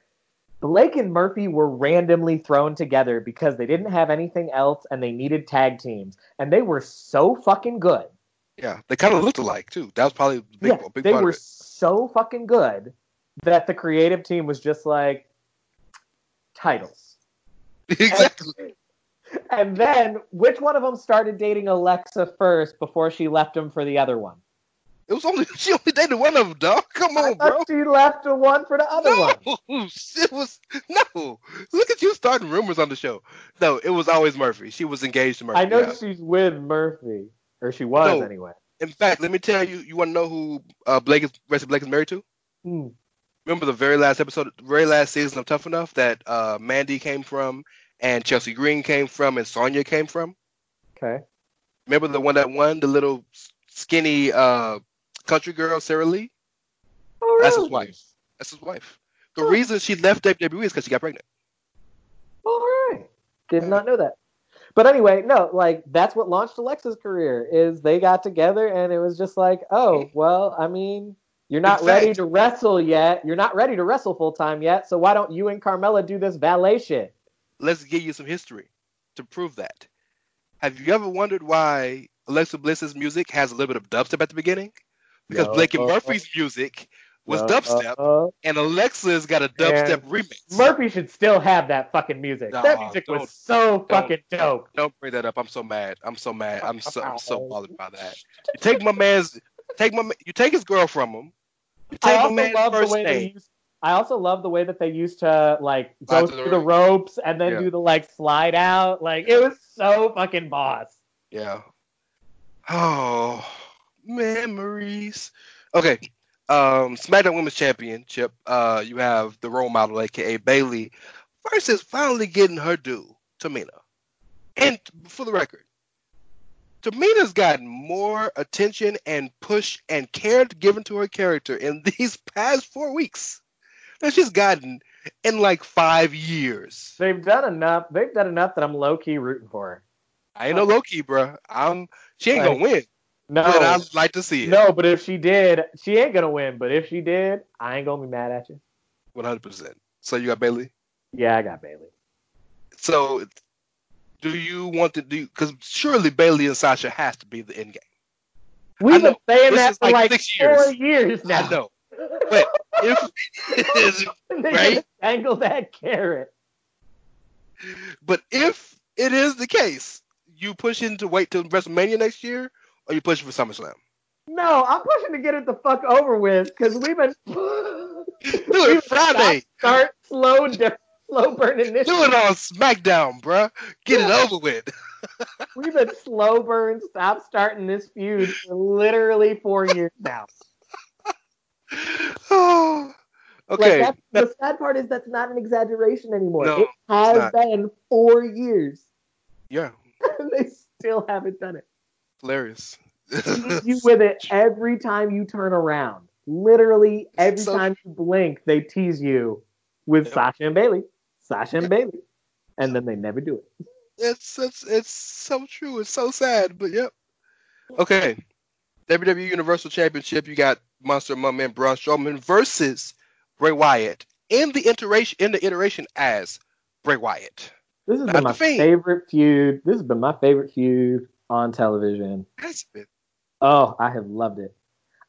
Blake and Murphy were randomly thrown together because they didn't have anything else and they needed tag teams, and they were so fucking good. yeah, they kind of looked alike too. That was probably a big, yeah, big they were so fucking good that the creative team was just like titles. exactly. And then which one of them started dating Alexa first before she left him for the other one? It was only she only dated one of them, dog. Come on, bro. she left the one for the other one. [LAUGHS] It was no. Look at you starting rumors on the show. No, it was always Murphy. She was engaged to Murphy. I know yeah. she's with Murphy, or she was No. anyway. In fact, let me tell you. You want to know who uh, Blake is? Wesley Blake is married to? Hmm. Remember the very last episode, very last season of Tough Enough that uh, Mandy came from, and Chelsea Green came from, and Sonya came from. Okay. Remember the one that won, the little skinny uh, country girl, Sara Lee? Oh, That's his wife. That's his wife. The reason she left WWE is because she got pregnant. All right. Did not know that. But anyway, no, like that's what launched Alexa's career. Is they got together and it was just like, oh, well, I mean, you're not In ready to wrestle yet. You're not ready to wrestle full time yet. So why don't you and Carmella do this valet shit? Let's give you some history to prove that. Have you ever wondered why Alexa Bliss's music has a little bit of dubstep at the beginning? Because No. Blake and Murphy's music was Uh, dubstep, uh, and Alexa's got a dubstep remix. Murphy should still have that fucking music. that music was so fucking dope. Don't bring that up. I'm so mad. I'm so mad. I'm so I'm so [LAUGHS] bothered by that. You take my man's take my you take his girl from him. You I also man's love the first way they name. used. I also love the way that they used to like go to the through the ropes and then Yeah. do the like slide out. Like it was so fucking boss. Yeah. Oh, memories. Okay. Um, SmackDown Women's Championship. Uh, you have the role model, aka Bayley, versus finally getting her due, Tamina. And for the record, Tamina's gotten more attention and push and care given to her character in [LAUGHS] these past four weeks than she's gotten in like five years. They've done enough. They've done enough that I'm low key rooting for her. I ain't no low key, bruh. I'm she ain't gonna win, No, but I'd like to see it. no, but if she did, she ain't gonna win. But if she did, I ain't gonna be mad at you. One hundred percent. So you got Bayley. Yeah, I got Bayley. So do you want to do? Because surely Bayley and Sasha has to be the end game. We've been saying This that for like like four years. years now. I know, but if it is, [LAUGHS] Right? just Dangle that carrot. but if it is the case, you pushing to wait till WrestleMania next year, or you pushing for SummerSlam? No, I'm pushing to get it the fuck over with because we've been [LAUGHS] it [LAUGHS] Friday. start slow, di- [LAUGHS] slow burning this. Do it on SmackDown, bruh. Get it over with. [LAUGHS] We've been slow burn, stop starting this feud for literally four years now. [SIGHS] oh, okay. Like the sad part is that's not an exaggeration anymore. No, it has been four years, [LAUGHS] yeah, and they still haven't done it. hilarious. Tease you with it every time you turn around. Literally every So- time you blink, they tease you with Yep. Sasha and Bayley, Sasha and Bayley, and then they never do it. It's it's it's so true. It's so sad, but yep. Okay. WWE Universal Championship. You got Monster Mum and Braun Strowman versus Bray Wyatt in the iteration in the iteration as Bray Wyatt. This has Not been my Fiend. favorite feud. This has been my favorite feud on television. Has been. Oh, I have loved it.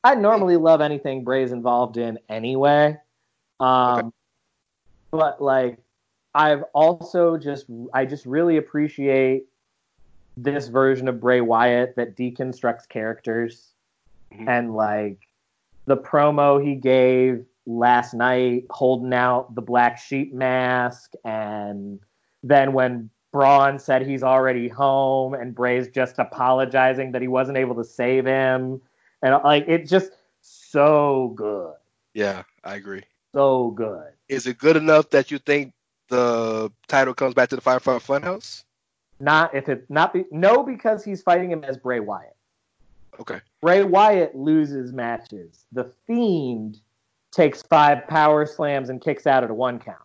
I normally love anything Bray's involved in anyway. Um, Okay. But like, I've also just I just really appreciate this version of Bray Wyatt that deconstructs characters Mhm. and like the promo he gave last night holding out the black sheep mask and then when Braun said he's already home and Bray's just apologizing that he wasn't able to save him and like it's just so good Yeah, I agree. so good Is it good enough that you think the title comes back to the Firefly Funhouse? not if it not be no because he's fighting him as Bray Wyatt Okay. Bray Wyatt loses matches the Fiend takes five power slams and kicks out at a one count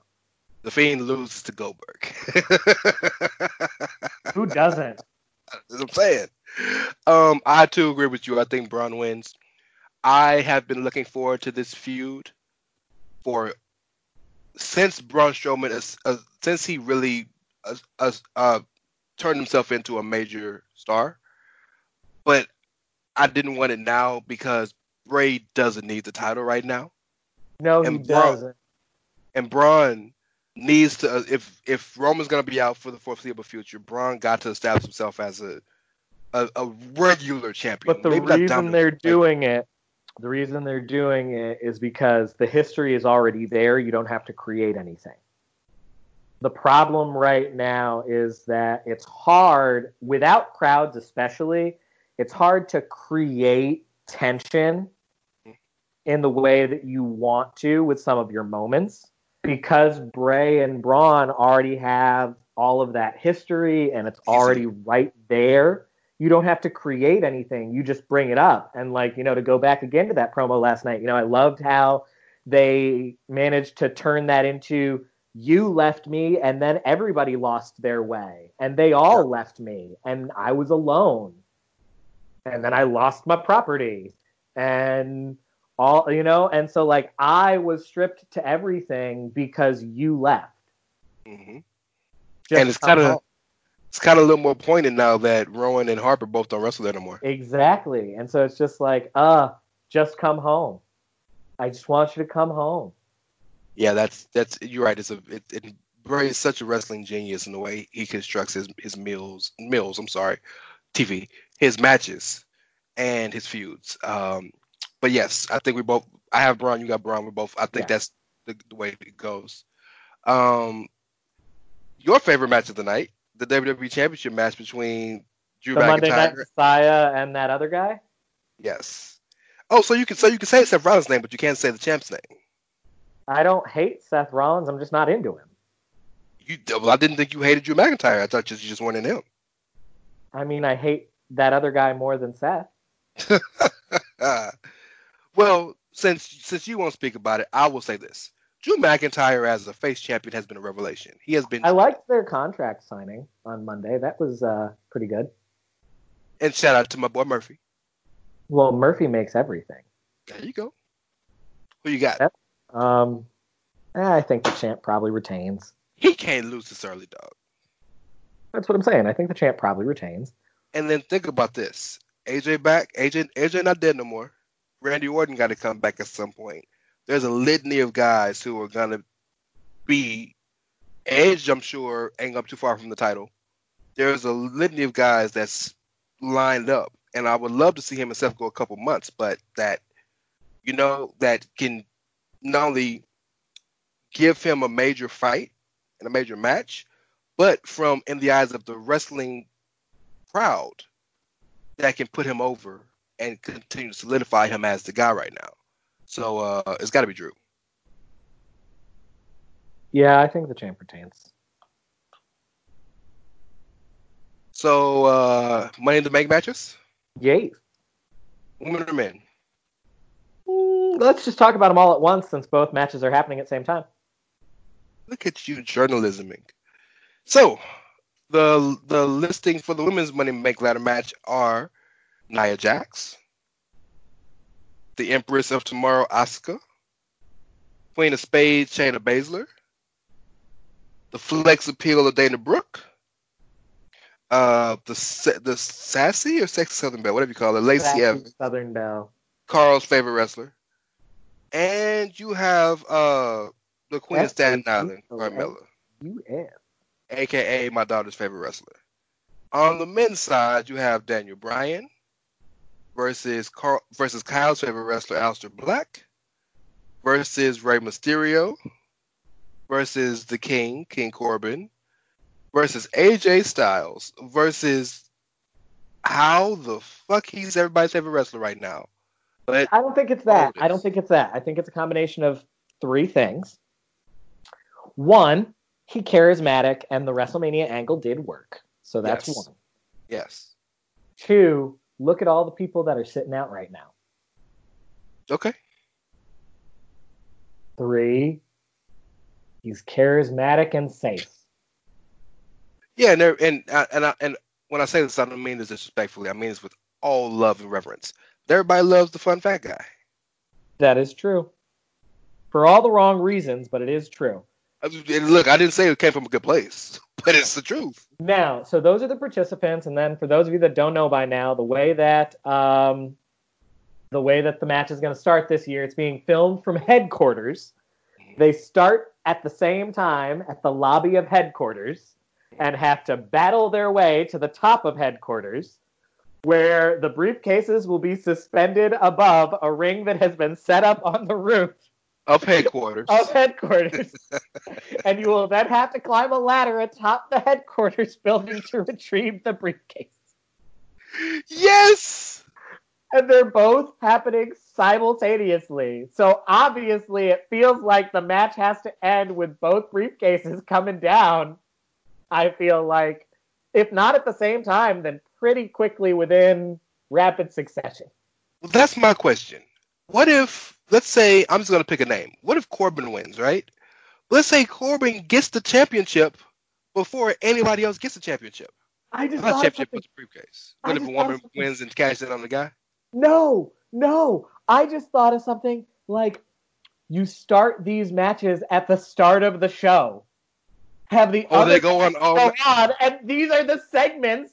The Fiend loses to Goldberg. [LAUGHS] who doesn't I'm saying. Um, I too agree with you. I think Braun wins. I have been looking forward to this feud for since Braun Strowman uh, since he really uh, uh, uh, turned himself into a major star. But I didn't want it now because Bray doesn't need the title right now, no he And Braun- doesn't and Braun needs to. Uh, if if Roman's gonna be out for the foreseeable future, Braun got to establish himself as a a, a regular champion. But the Maybe reason they're doing it, the reason they're doing it is because the history is already there. You don't have to create anything. The problem right now is that it's hard, without crowds especially, it's hard to create tension in the way that you want to with some of your moments because Bray and Braun already have all of that history and it's already right there you don't have to create anything. You just bring it up. And like, you know, to go back again to that promo last night, you know, I loved how they managed to turn that into you left me, and then everybody lost their way, and they all left me, and I was alone, and then I lost my property, and all you know, and so like I was stripped to everything because you left. hmm And it's kinda- home. It's kind of a little more pointed now that Rowan and Harper both don't wrestle anymore. exactly, and so it's just like, uh, just come home. I just want you to come home. Yeah, that's that's you're right. It's a it, it Bray is such a wrestling genius in the way he constructs his his meals mills. I'm sorry, TV his matches and his feuds. Um, but yes, I think we both. I have Braun. You got Braun. We're both. I think Yeah. that's the, the way it goes. Um, your favorite match of the night, the WWE Championship match between Drew The Monday Night McIntyre. Messiah and that other guy. Yes. Oh, so you can so you can say Seth Rollins' name, but you can't say the champ's name. I don't hate Seth Rollins. I'm just not into him. You well, I didn't think you hated Drew McIntyre. I thought you just wanted him. I mean, I hate that other guy more than Seth. [LAUGHS] Well, since since you won't speak about it, I will say this: Drew McIntyre as a face champion has been a revelation. He has been, I liked their contract signing on Monday. That was uh, pretty good. and shout out to my boy Murphy. Well, Murphy makes everything. There you go. Who you got? Yep. Um, eh, I think the champ probably retains. He can't lose this early, dog. That's what I'm saying. I think the champ probably retains. And then think about this: AJ back. AJ AJ not dead no more. Randy Orton got to come back at some point. There's a litany of guys who are gonna be Edge. I'm sure ain't up too far from the title. There's a litany of guys that's lined up, and I would love to see him and Seth go a couple months, but that you know that can not only give him a major fight and a major match, but from in the eyes of the wrestling crowd that can put him over and continue to solidify him as the guy right now. So uh, it's got to be Drew. Yeah, I think the champ retains. So uh, money in the bank matches, Yay. women or men. Mm, let's just talk about them all at once since both matches are happening at the same time. Look at you journalisming. So the the listing for the women's money in bank ladder match are Nia Jax, the Empress of Tomorrow, Asuka, Queen of Spades, Shayna Baszler, the Flex Appeal of Dana Brooke, uh, the the sassy or sexy Southern Belle, whatever you call it, Lacey Sassy Evans, Southern Belle. Carl's favorite wrestler, and you have uh the Queen of Staten Island, Carmella. U.S. aka my daughter's favorite wrestler. On the men's side, you have Daniel Bryan versus Carl versus Kyle's favorite wrestler, Aleister Black, versus Rey Mysterio, versus the King, King Corbin, versus AJ Styles, versus how the fuck he's everybody's favorite wrestler right now. But I don't think it's that. I don't think it's that. I think it's a combination of three things. One, he charismatic, and the WrestleMania angle did work. So that's Yes. one. yes, Two, look at all the people that are sitting out right now. okay, Three, he's charismatic and safe. Yeah, and there, and uh, and I, and when I say this, I don't mean this disrespectfully. I mean this with all love and reverence. Everybody loves the fun fat guy. That is true. For all the wrong reasons, but it is true. And look, I didn't say it came from a good place, [LAUGHS] but it's the truth. Now, so those are the participants, and then for those of you that don't know by now, the way that um, the way that the match is going to start this year, it's being filmed from headquarters. They start at the same time at the lobby of headquarters and have to battle their way to the top of headquarters, where the briefcases will be suspended above a ring that has been set up on the roof Up headquarters. of headquarters. [LAUGHS] and you will then have to climb a ladder atop the headquarters building to retrieve the briefcase. yes. And they're both happening simultaneously. So obviously, it feels like the match has to end with both briefcases coming down. I feel like, if not at the same time, then pretty quickly within rapid succession. Well, that's my question. What if, let's say, I'm just going to pick a name. What if Corbin wins, right? let's say Corbin gets the championship before anybody else gets the championship. I just Not thought of championship, something. but the briefcase. What if a just thought of woman wins and cashes in on the guy? No, no. I just thought of something like you start these matches at the start of the show. Have the oh, Or other they go on all go on, and these are the segments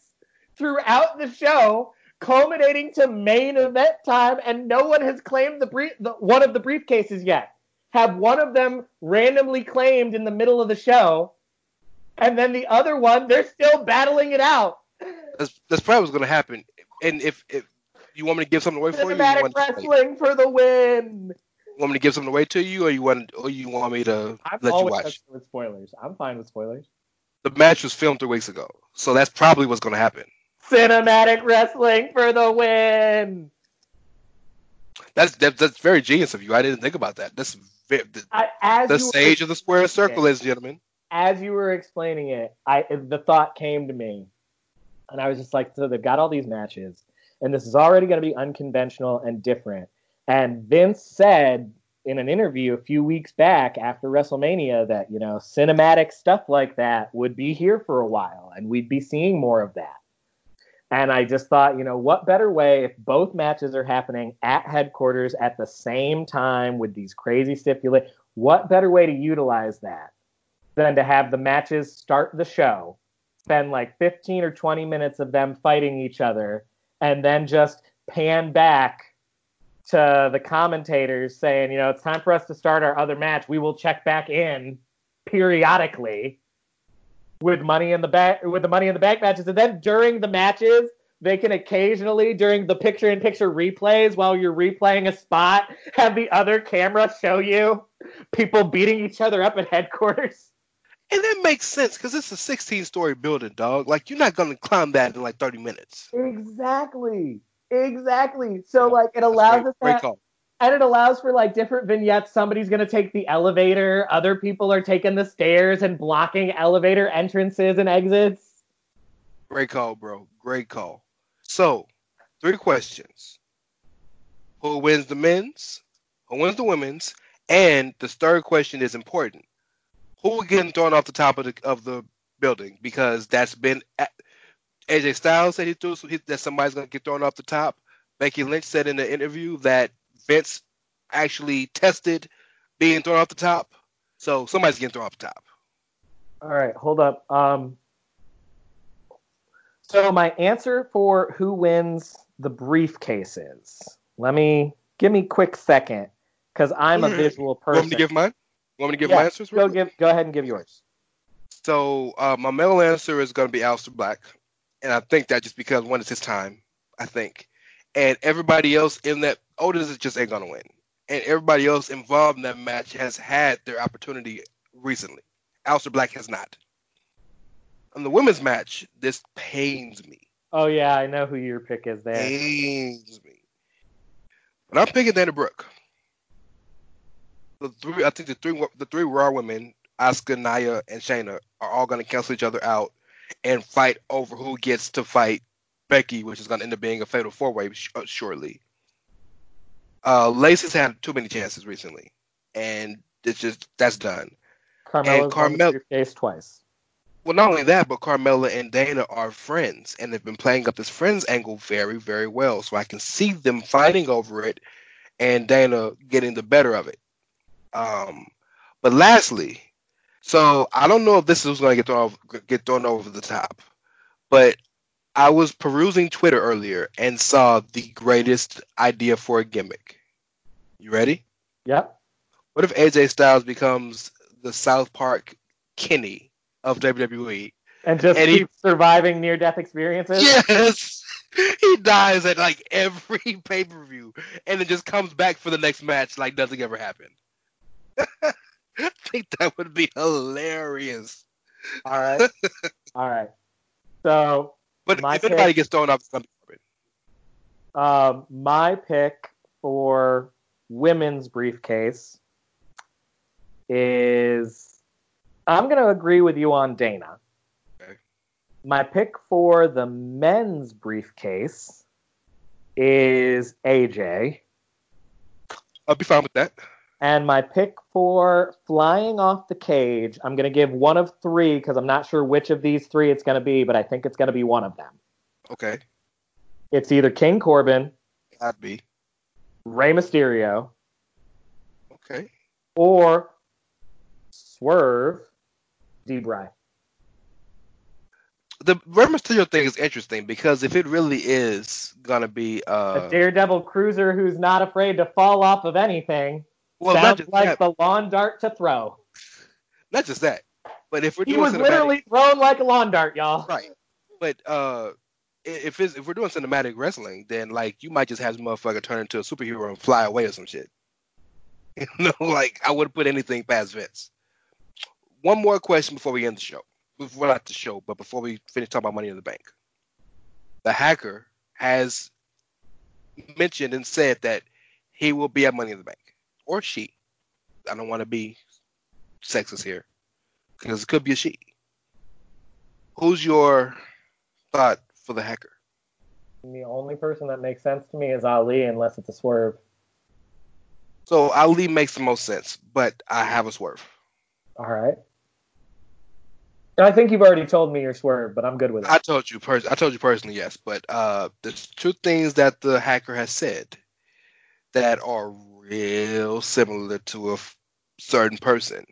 throughout the show, culminating to main event time, and no one has claimed the brief the, one of the briefcases yet. Have one of them randomly claimed in the middle of the show, and then the other one they're still battling it out. That's, that's probably what's going to happen. And if, if you want me to give something away for you, you Cinematic want, wrestling for the win. want me to give something away to you, or you want or you want me to I'm let you always watch? okay with spoilers. I'm fine with spoilers. The match was filmed three weeks ago, so that's probably what's going to happen. Cinematic wrestling for the win. That's that, that's very genius of you. I didn't think about that. That's the, I, the sage of the square circle, ladies and gentlemen. as you were explaining it, I the thought came to me, and I was just like, so they've got all these matches, and this is already going to be unconventional and different. And Vince said in an interview a few weeks back after WrestleMania that you know cinematic stuff like that would be here for a while, and we'd be seeing more of that. And I just thought, you know, what better way if both matches are happening at headquarters at the same time with these crazy stipulations? What better way to utilize that than to have the matches start the show, spend like 15 or 20 minutes of them fighting each other, and then just pan back to the commentators saying, you know, it's time for us to start our other match. We will check back in periodically with money in the back with the money in the bank matches, and then during the matches. They can occasionally, during the picture in picture replays, while you're replaying a spot, have the other camera show you people beating each other up at headquarters. And that makes sense because it's a 16 story building, dog. Like you're not going to climb that in like 30 minutes. Exactly. Exactly. So like it allows Great, us great that, call. And it allows for like different vignettes. Somebody's gonna take the elevator, other people are taking the stairs and blocking elevator entrances and exits. Great call, bro. Great call. So, three questions: Who wins the men's? Who wins the women's? And the third question is important: Who will get thrown off the top of the of the building? Because that's been uh, AJ Styles said he threw that somebody's gonna get thrown off the top. Becky Lynch said in the interview that Vince actually tested being thrown off the top. So somebody's getting thrown off the top. All right, hold up. Um so my answer for who wins the briefcases. Let me give me quick second because I'm a Mhm. visual You person. want me to give mine? You want me to give Yeah, my answers? go give go ahead and give yours. So uh, my middle answer is going to be Aleister Black, and I think that just because when it's his time, I think, and everybody else in that Otis just ain't gonna win, and everybody else involved in that match has had their opportunity recently. Aleister Black has not. On the women's match, this pains me. Oh yeah, I know who your pick is there. Pains me. But I'm picking Dana Brooke. The three, I think the three, the three Raw women, Asuka, Nia, and Shayna, are all going to cancel each other out and fight over who gets to fight Becky, which is going to end up being a fatal four way sh- uh, shortly. Uh, Lacey's had too many chances recently, and it's just that's done. Carmella's won the Carmel- twice. Well, not only that, but Carmella and Dana are friends, and they've been playing up this friends angle very, very well. So I can see them fighting over it, and Dana getting the better of it. Um, but lastly, so I don't know if this is going to get thrown over, get thrown over the top, but I was perusing Twitter earlier and saw the greatest idea for a gimmick. You ready? Yep. What if AJ Styles becomes the South Park Kenny of WWE? And just And he- keep surviving near death experiences. Yes. [LAUGHS] He dies at like every [LAUGHS] pay per view and then just comes back for the next match like nothing ever happened. [LAUGHS] I think that would be hilarious. All right. All right. So But My if anybody pick- gets thrown off, it's gonna be Corbin. um, my pick for women's briefcase is I'm going to agree with you on Dana. Okay. My pick for the men's briefcase is AJ. I'll be fine with that. And my pick for flying off the cage, I'm going to give one of three because I'm not sure which of these three it's going to be, but I think it's going to be one of them. Okay, It's either King Corbin, I'd be Rey Mysterio, okay. or Swerve D-Bry. The Rey Mysterio thing is interesting because if it really is gonna be uh, a daredevil cruiser who's not afraid to fall off of anything. Well, sounds just like that, the lawn dart to throw. not just that, but if we're He was literally thrown like a lawn dart, y'all. right, but uh, if if we're doing cinematic wrestling, then like you might just have this motherfucker turn into a superhero and fly away or some shit. [LAUGHS] You know, like I wouldn't put anything past Vince. One more question before we end the show. Before not the show, but before we finish talking about Money in the Bank. The hacker has mentioned and said that he will be at Money in the Bank, or she. I don't want to be sexist here because it could be a she. Who's your thought for the hacker? The only person that makes sense to me is Ali, unless it's a swerve. So Ali makes the most sense, but I have a swerve. All right. I think you've already told me your swerve, but I'm good with it. I told you pers- I told you personally, yes, but uh, there's two things that the hacker has said that are real similar to a f- certain person.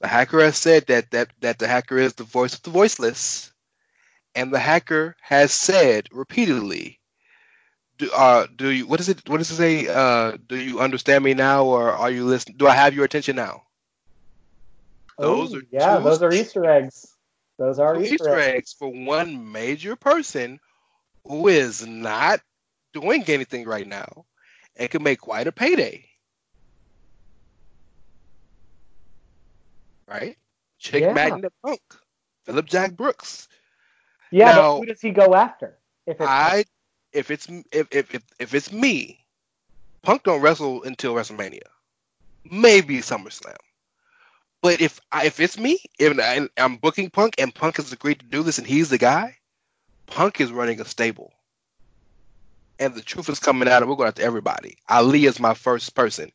The hacker has said that that that the hacker is the voice of the voiceless, and the hacker has said repeatedly, "Do uh do you what is it what does it say? Uh, do you understand me now, or are you listening? Do I have your attention now?" Those Oh, are yeah, those are Easter eggs. Those are Easter, Easter eggs. eggs for one major person who is not doing anything right now and can make quite a payday. Right? Chick Yeah. Magnet Punk, Philip Jack Brooks. Yeah, Now- but who does he go after? If it's I, if it's if, if if if it's me, Punk don't wrestle until WrestleMania, maybe SummerSlam. But if I, if it's me, if I, I'm booking Punk and Punk has agreed to do this and he's the guy, Punk is running a stable, and the truth is coming out, and we're going after everybody. Ali is my first person.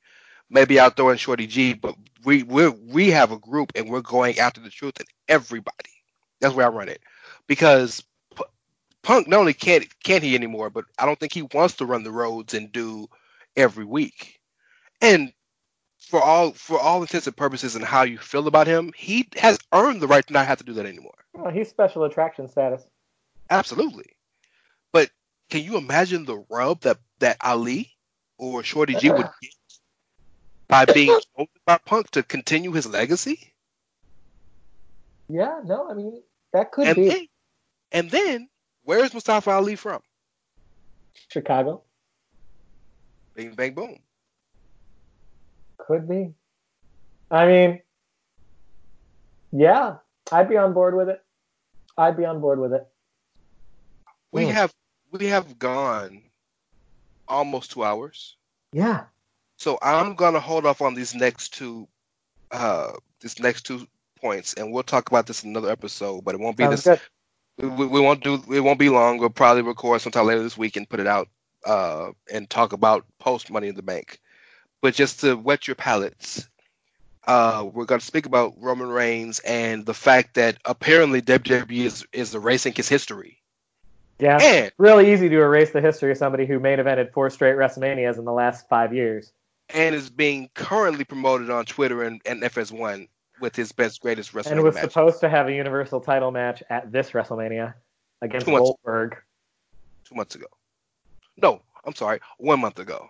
Maybe I'll throw in Shorty G, but we we we have a group and we're going after the truth and everybody. That's where I run it because P- Punk not only can't can't he anymore, but I don't think he wants to run the roads and do every week. And for all for all intents and purposes and how you feel about him, he has earned the right to not have to do that anymore. oh, he's special attraction status. Absolutely. But can you imagine the rub that that Ali or Shorty G would [LAUGHS] get by being chosen by Punk to continue his legacy? Yeah, no, I mean that could And be then, and then, where's Mustafa Ali from? Chicago. Bing bang boom. Could be. I mean, yeah, I'd be on board with it. I'd be on board with it. We Hmm. have we have gone almost two hours. Yeah. So I'm gonna hold off on these next two uh these next two points and we'll talk about this in another episode, but it won't be Sounds this we, we won't do it won't be long. We'll probably record sometime later this week and put it out uh and talk about post money in the bank. But just to wet your palates, uh we're gonna speak about Roman Reigns and the fact that apparently WWE is is erasing his history. Yeah. And Really easy to erase the history of somebody who main evented four straight WrestleManias in the last five years. And is being currently promoted on Twitter and, and FS1 with his best greatest WrestleMania. And was supposed to have a Universal title match at this WrestleMania against Two months. Goldberg. two months ago. No, I'm sorry, one month ago.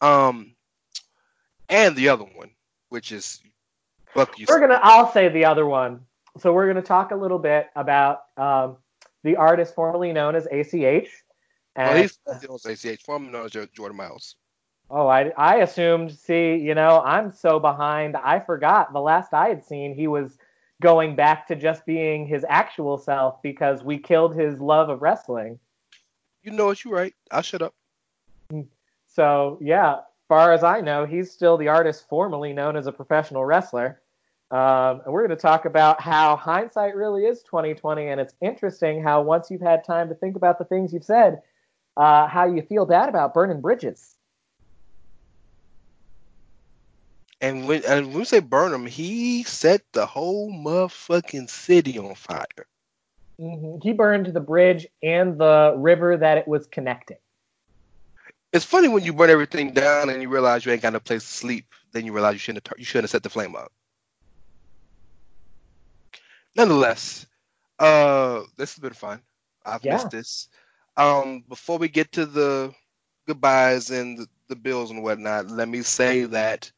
Um, and the other one, which is Buck. You We're gonna. I'll say the other one. So we're gonna talk a little bit about um, the artist formerly known as ACH. well, And, he's still ACH, formerly known as Jordan Myles. Oh, I I assumed. See, you know, I'm so behind. I forgot the last I had seen. He was going back to just being his actual self because we killed his love of wrestling. You know what? You're right. I'll shut up. So yeah, far as I know, he's still the artist formerly known as a professional wrestler. Um, and we're going to talk about how hindsight really is 2020, and it's interesting how once you've had time to think about the things you've said, uh, how you feel bad about burning bridges. And when and when we say burn him, he set the whole motherfucking city on fire. hmm He burned the bridge and the river that it was connecting. It's funny when you burn everything down and you realize you ain't got no place to sleep. Then you realize you shouldn't have, you shouldn't have set the flame up. Nonetheless, uh, this has been fun. I've Yeah. missed this. Um, before we get to the goodbyes and the, the bills and whatnot, let me say that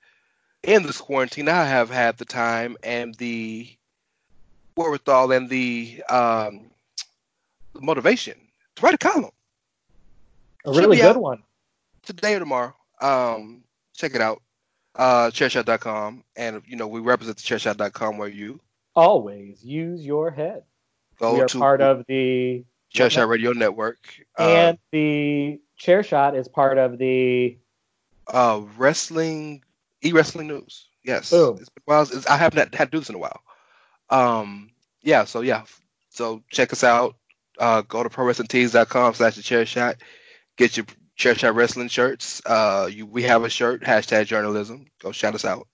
in this quarantine, I have had the time and the wherewithal and the um, motivation to write a column A really good one. today or tomorrow. Um, check it out. Uh, chairshot.com. And, you know, we represent the chairshot.com where you Always use your head. go we are to part of the Chairshot Radio Network. Uh, and the Chairshot is part of the uh, wrestling, e wrestling news. Yes. Boom. It's been a while. It's- I haven't had to do this in a while. Um, yeah. So, yeah. So check us out. Uh, go to prowrestlingtees.com slash the chair shot. Get your chair shot wrestling shirts. Uh, you, we have a shirt, hashtag journalism. Go shout us out.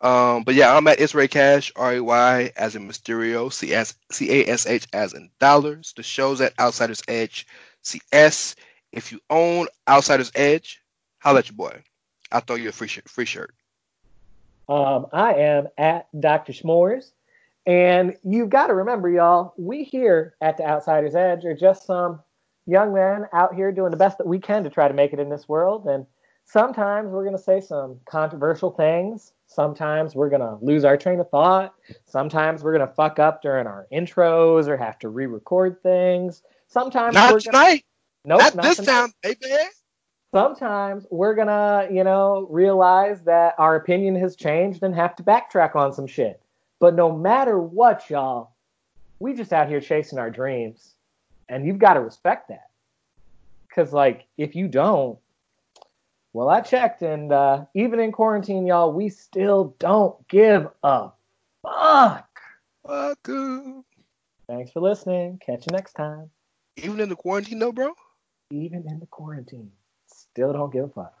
Um, but yeah, I'm at ItsReyCash, R A Y as in Mysterio, C S C A S H as in dollars. The show's at Outsiders Edge, CS. If you own Outsiders Edge, holla at your boy. I'll throw you a free shirt. Free shirt. Um, I am at Dr. Smores. And you've got to remember, y'all, we here at the Outsider's Edge are just some young men out here doing the best that we can to try to make it in this world. And sometimes we're going to say some controversial things. Sometimes we're going to lose our train of thought. Sometimes we're going to fuck up during our intros or have to re record things. Sometimes Not we're gonna, tonight. nope, Not not this tonight time, baby. Sometimes we're gonna, you know, realize that our opinion has changed and have to backtrack on some shit. But no matter what, y'all, we just out here chasing our dreams. And you've got to respect that. Cause like if you don't, well, I checked and uh, even in quarantine, y'all, we still don't give a fuck. Fuck. Thanks for listening. Catch you next time. Even in the quarantine, though, bro. Even in the quarantine, still don't give a fuck.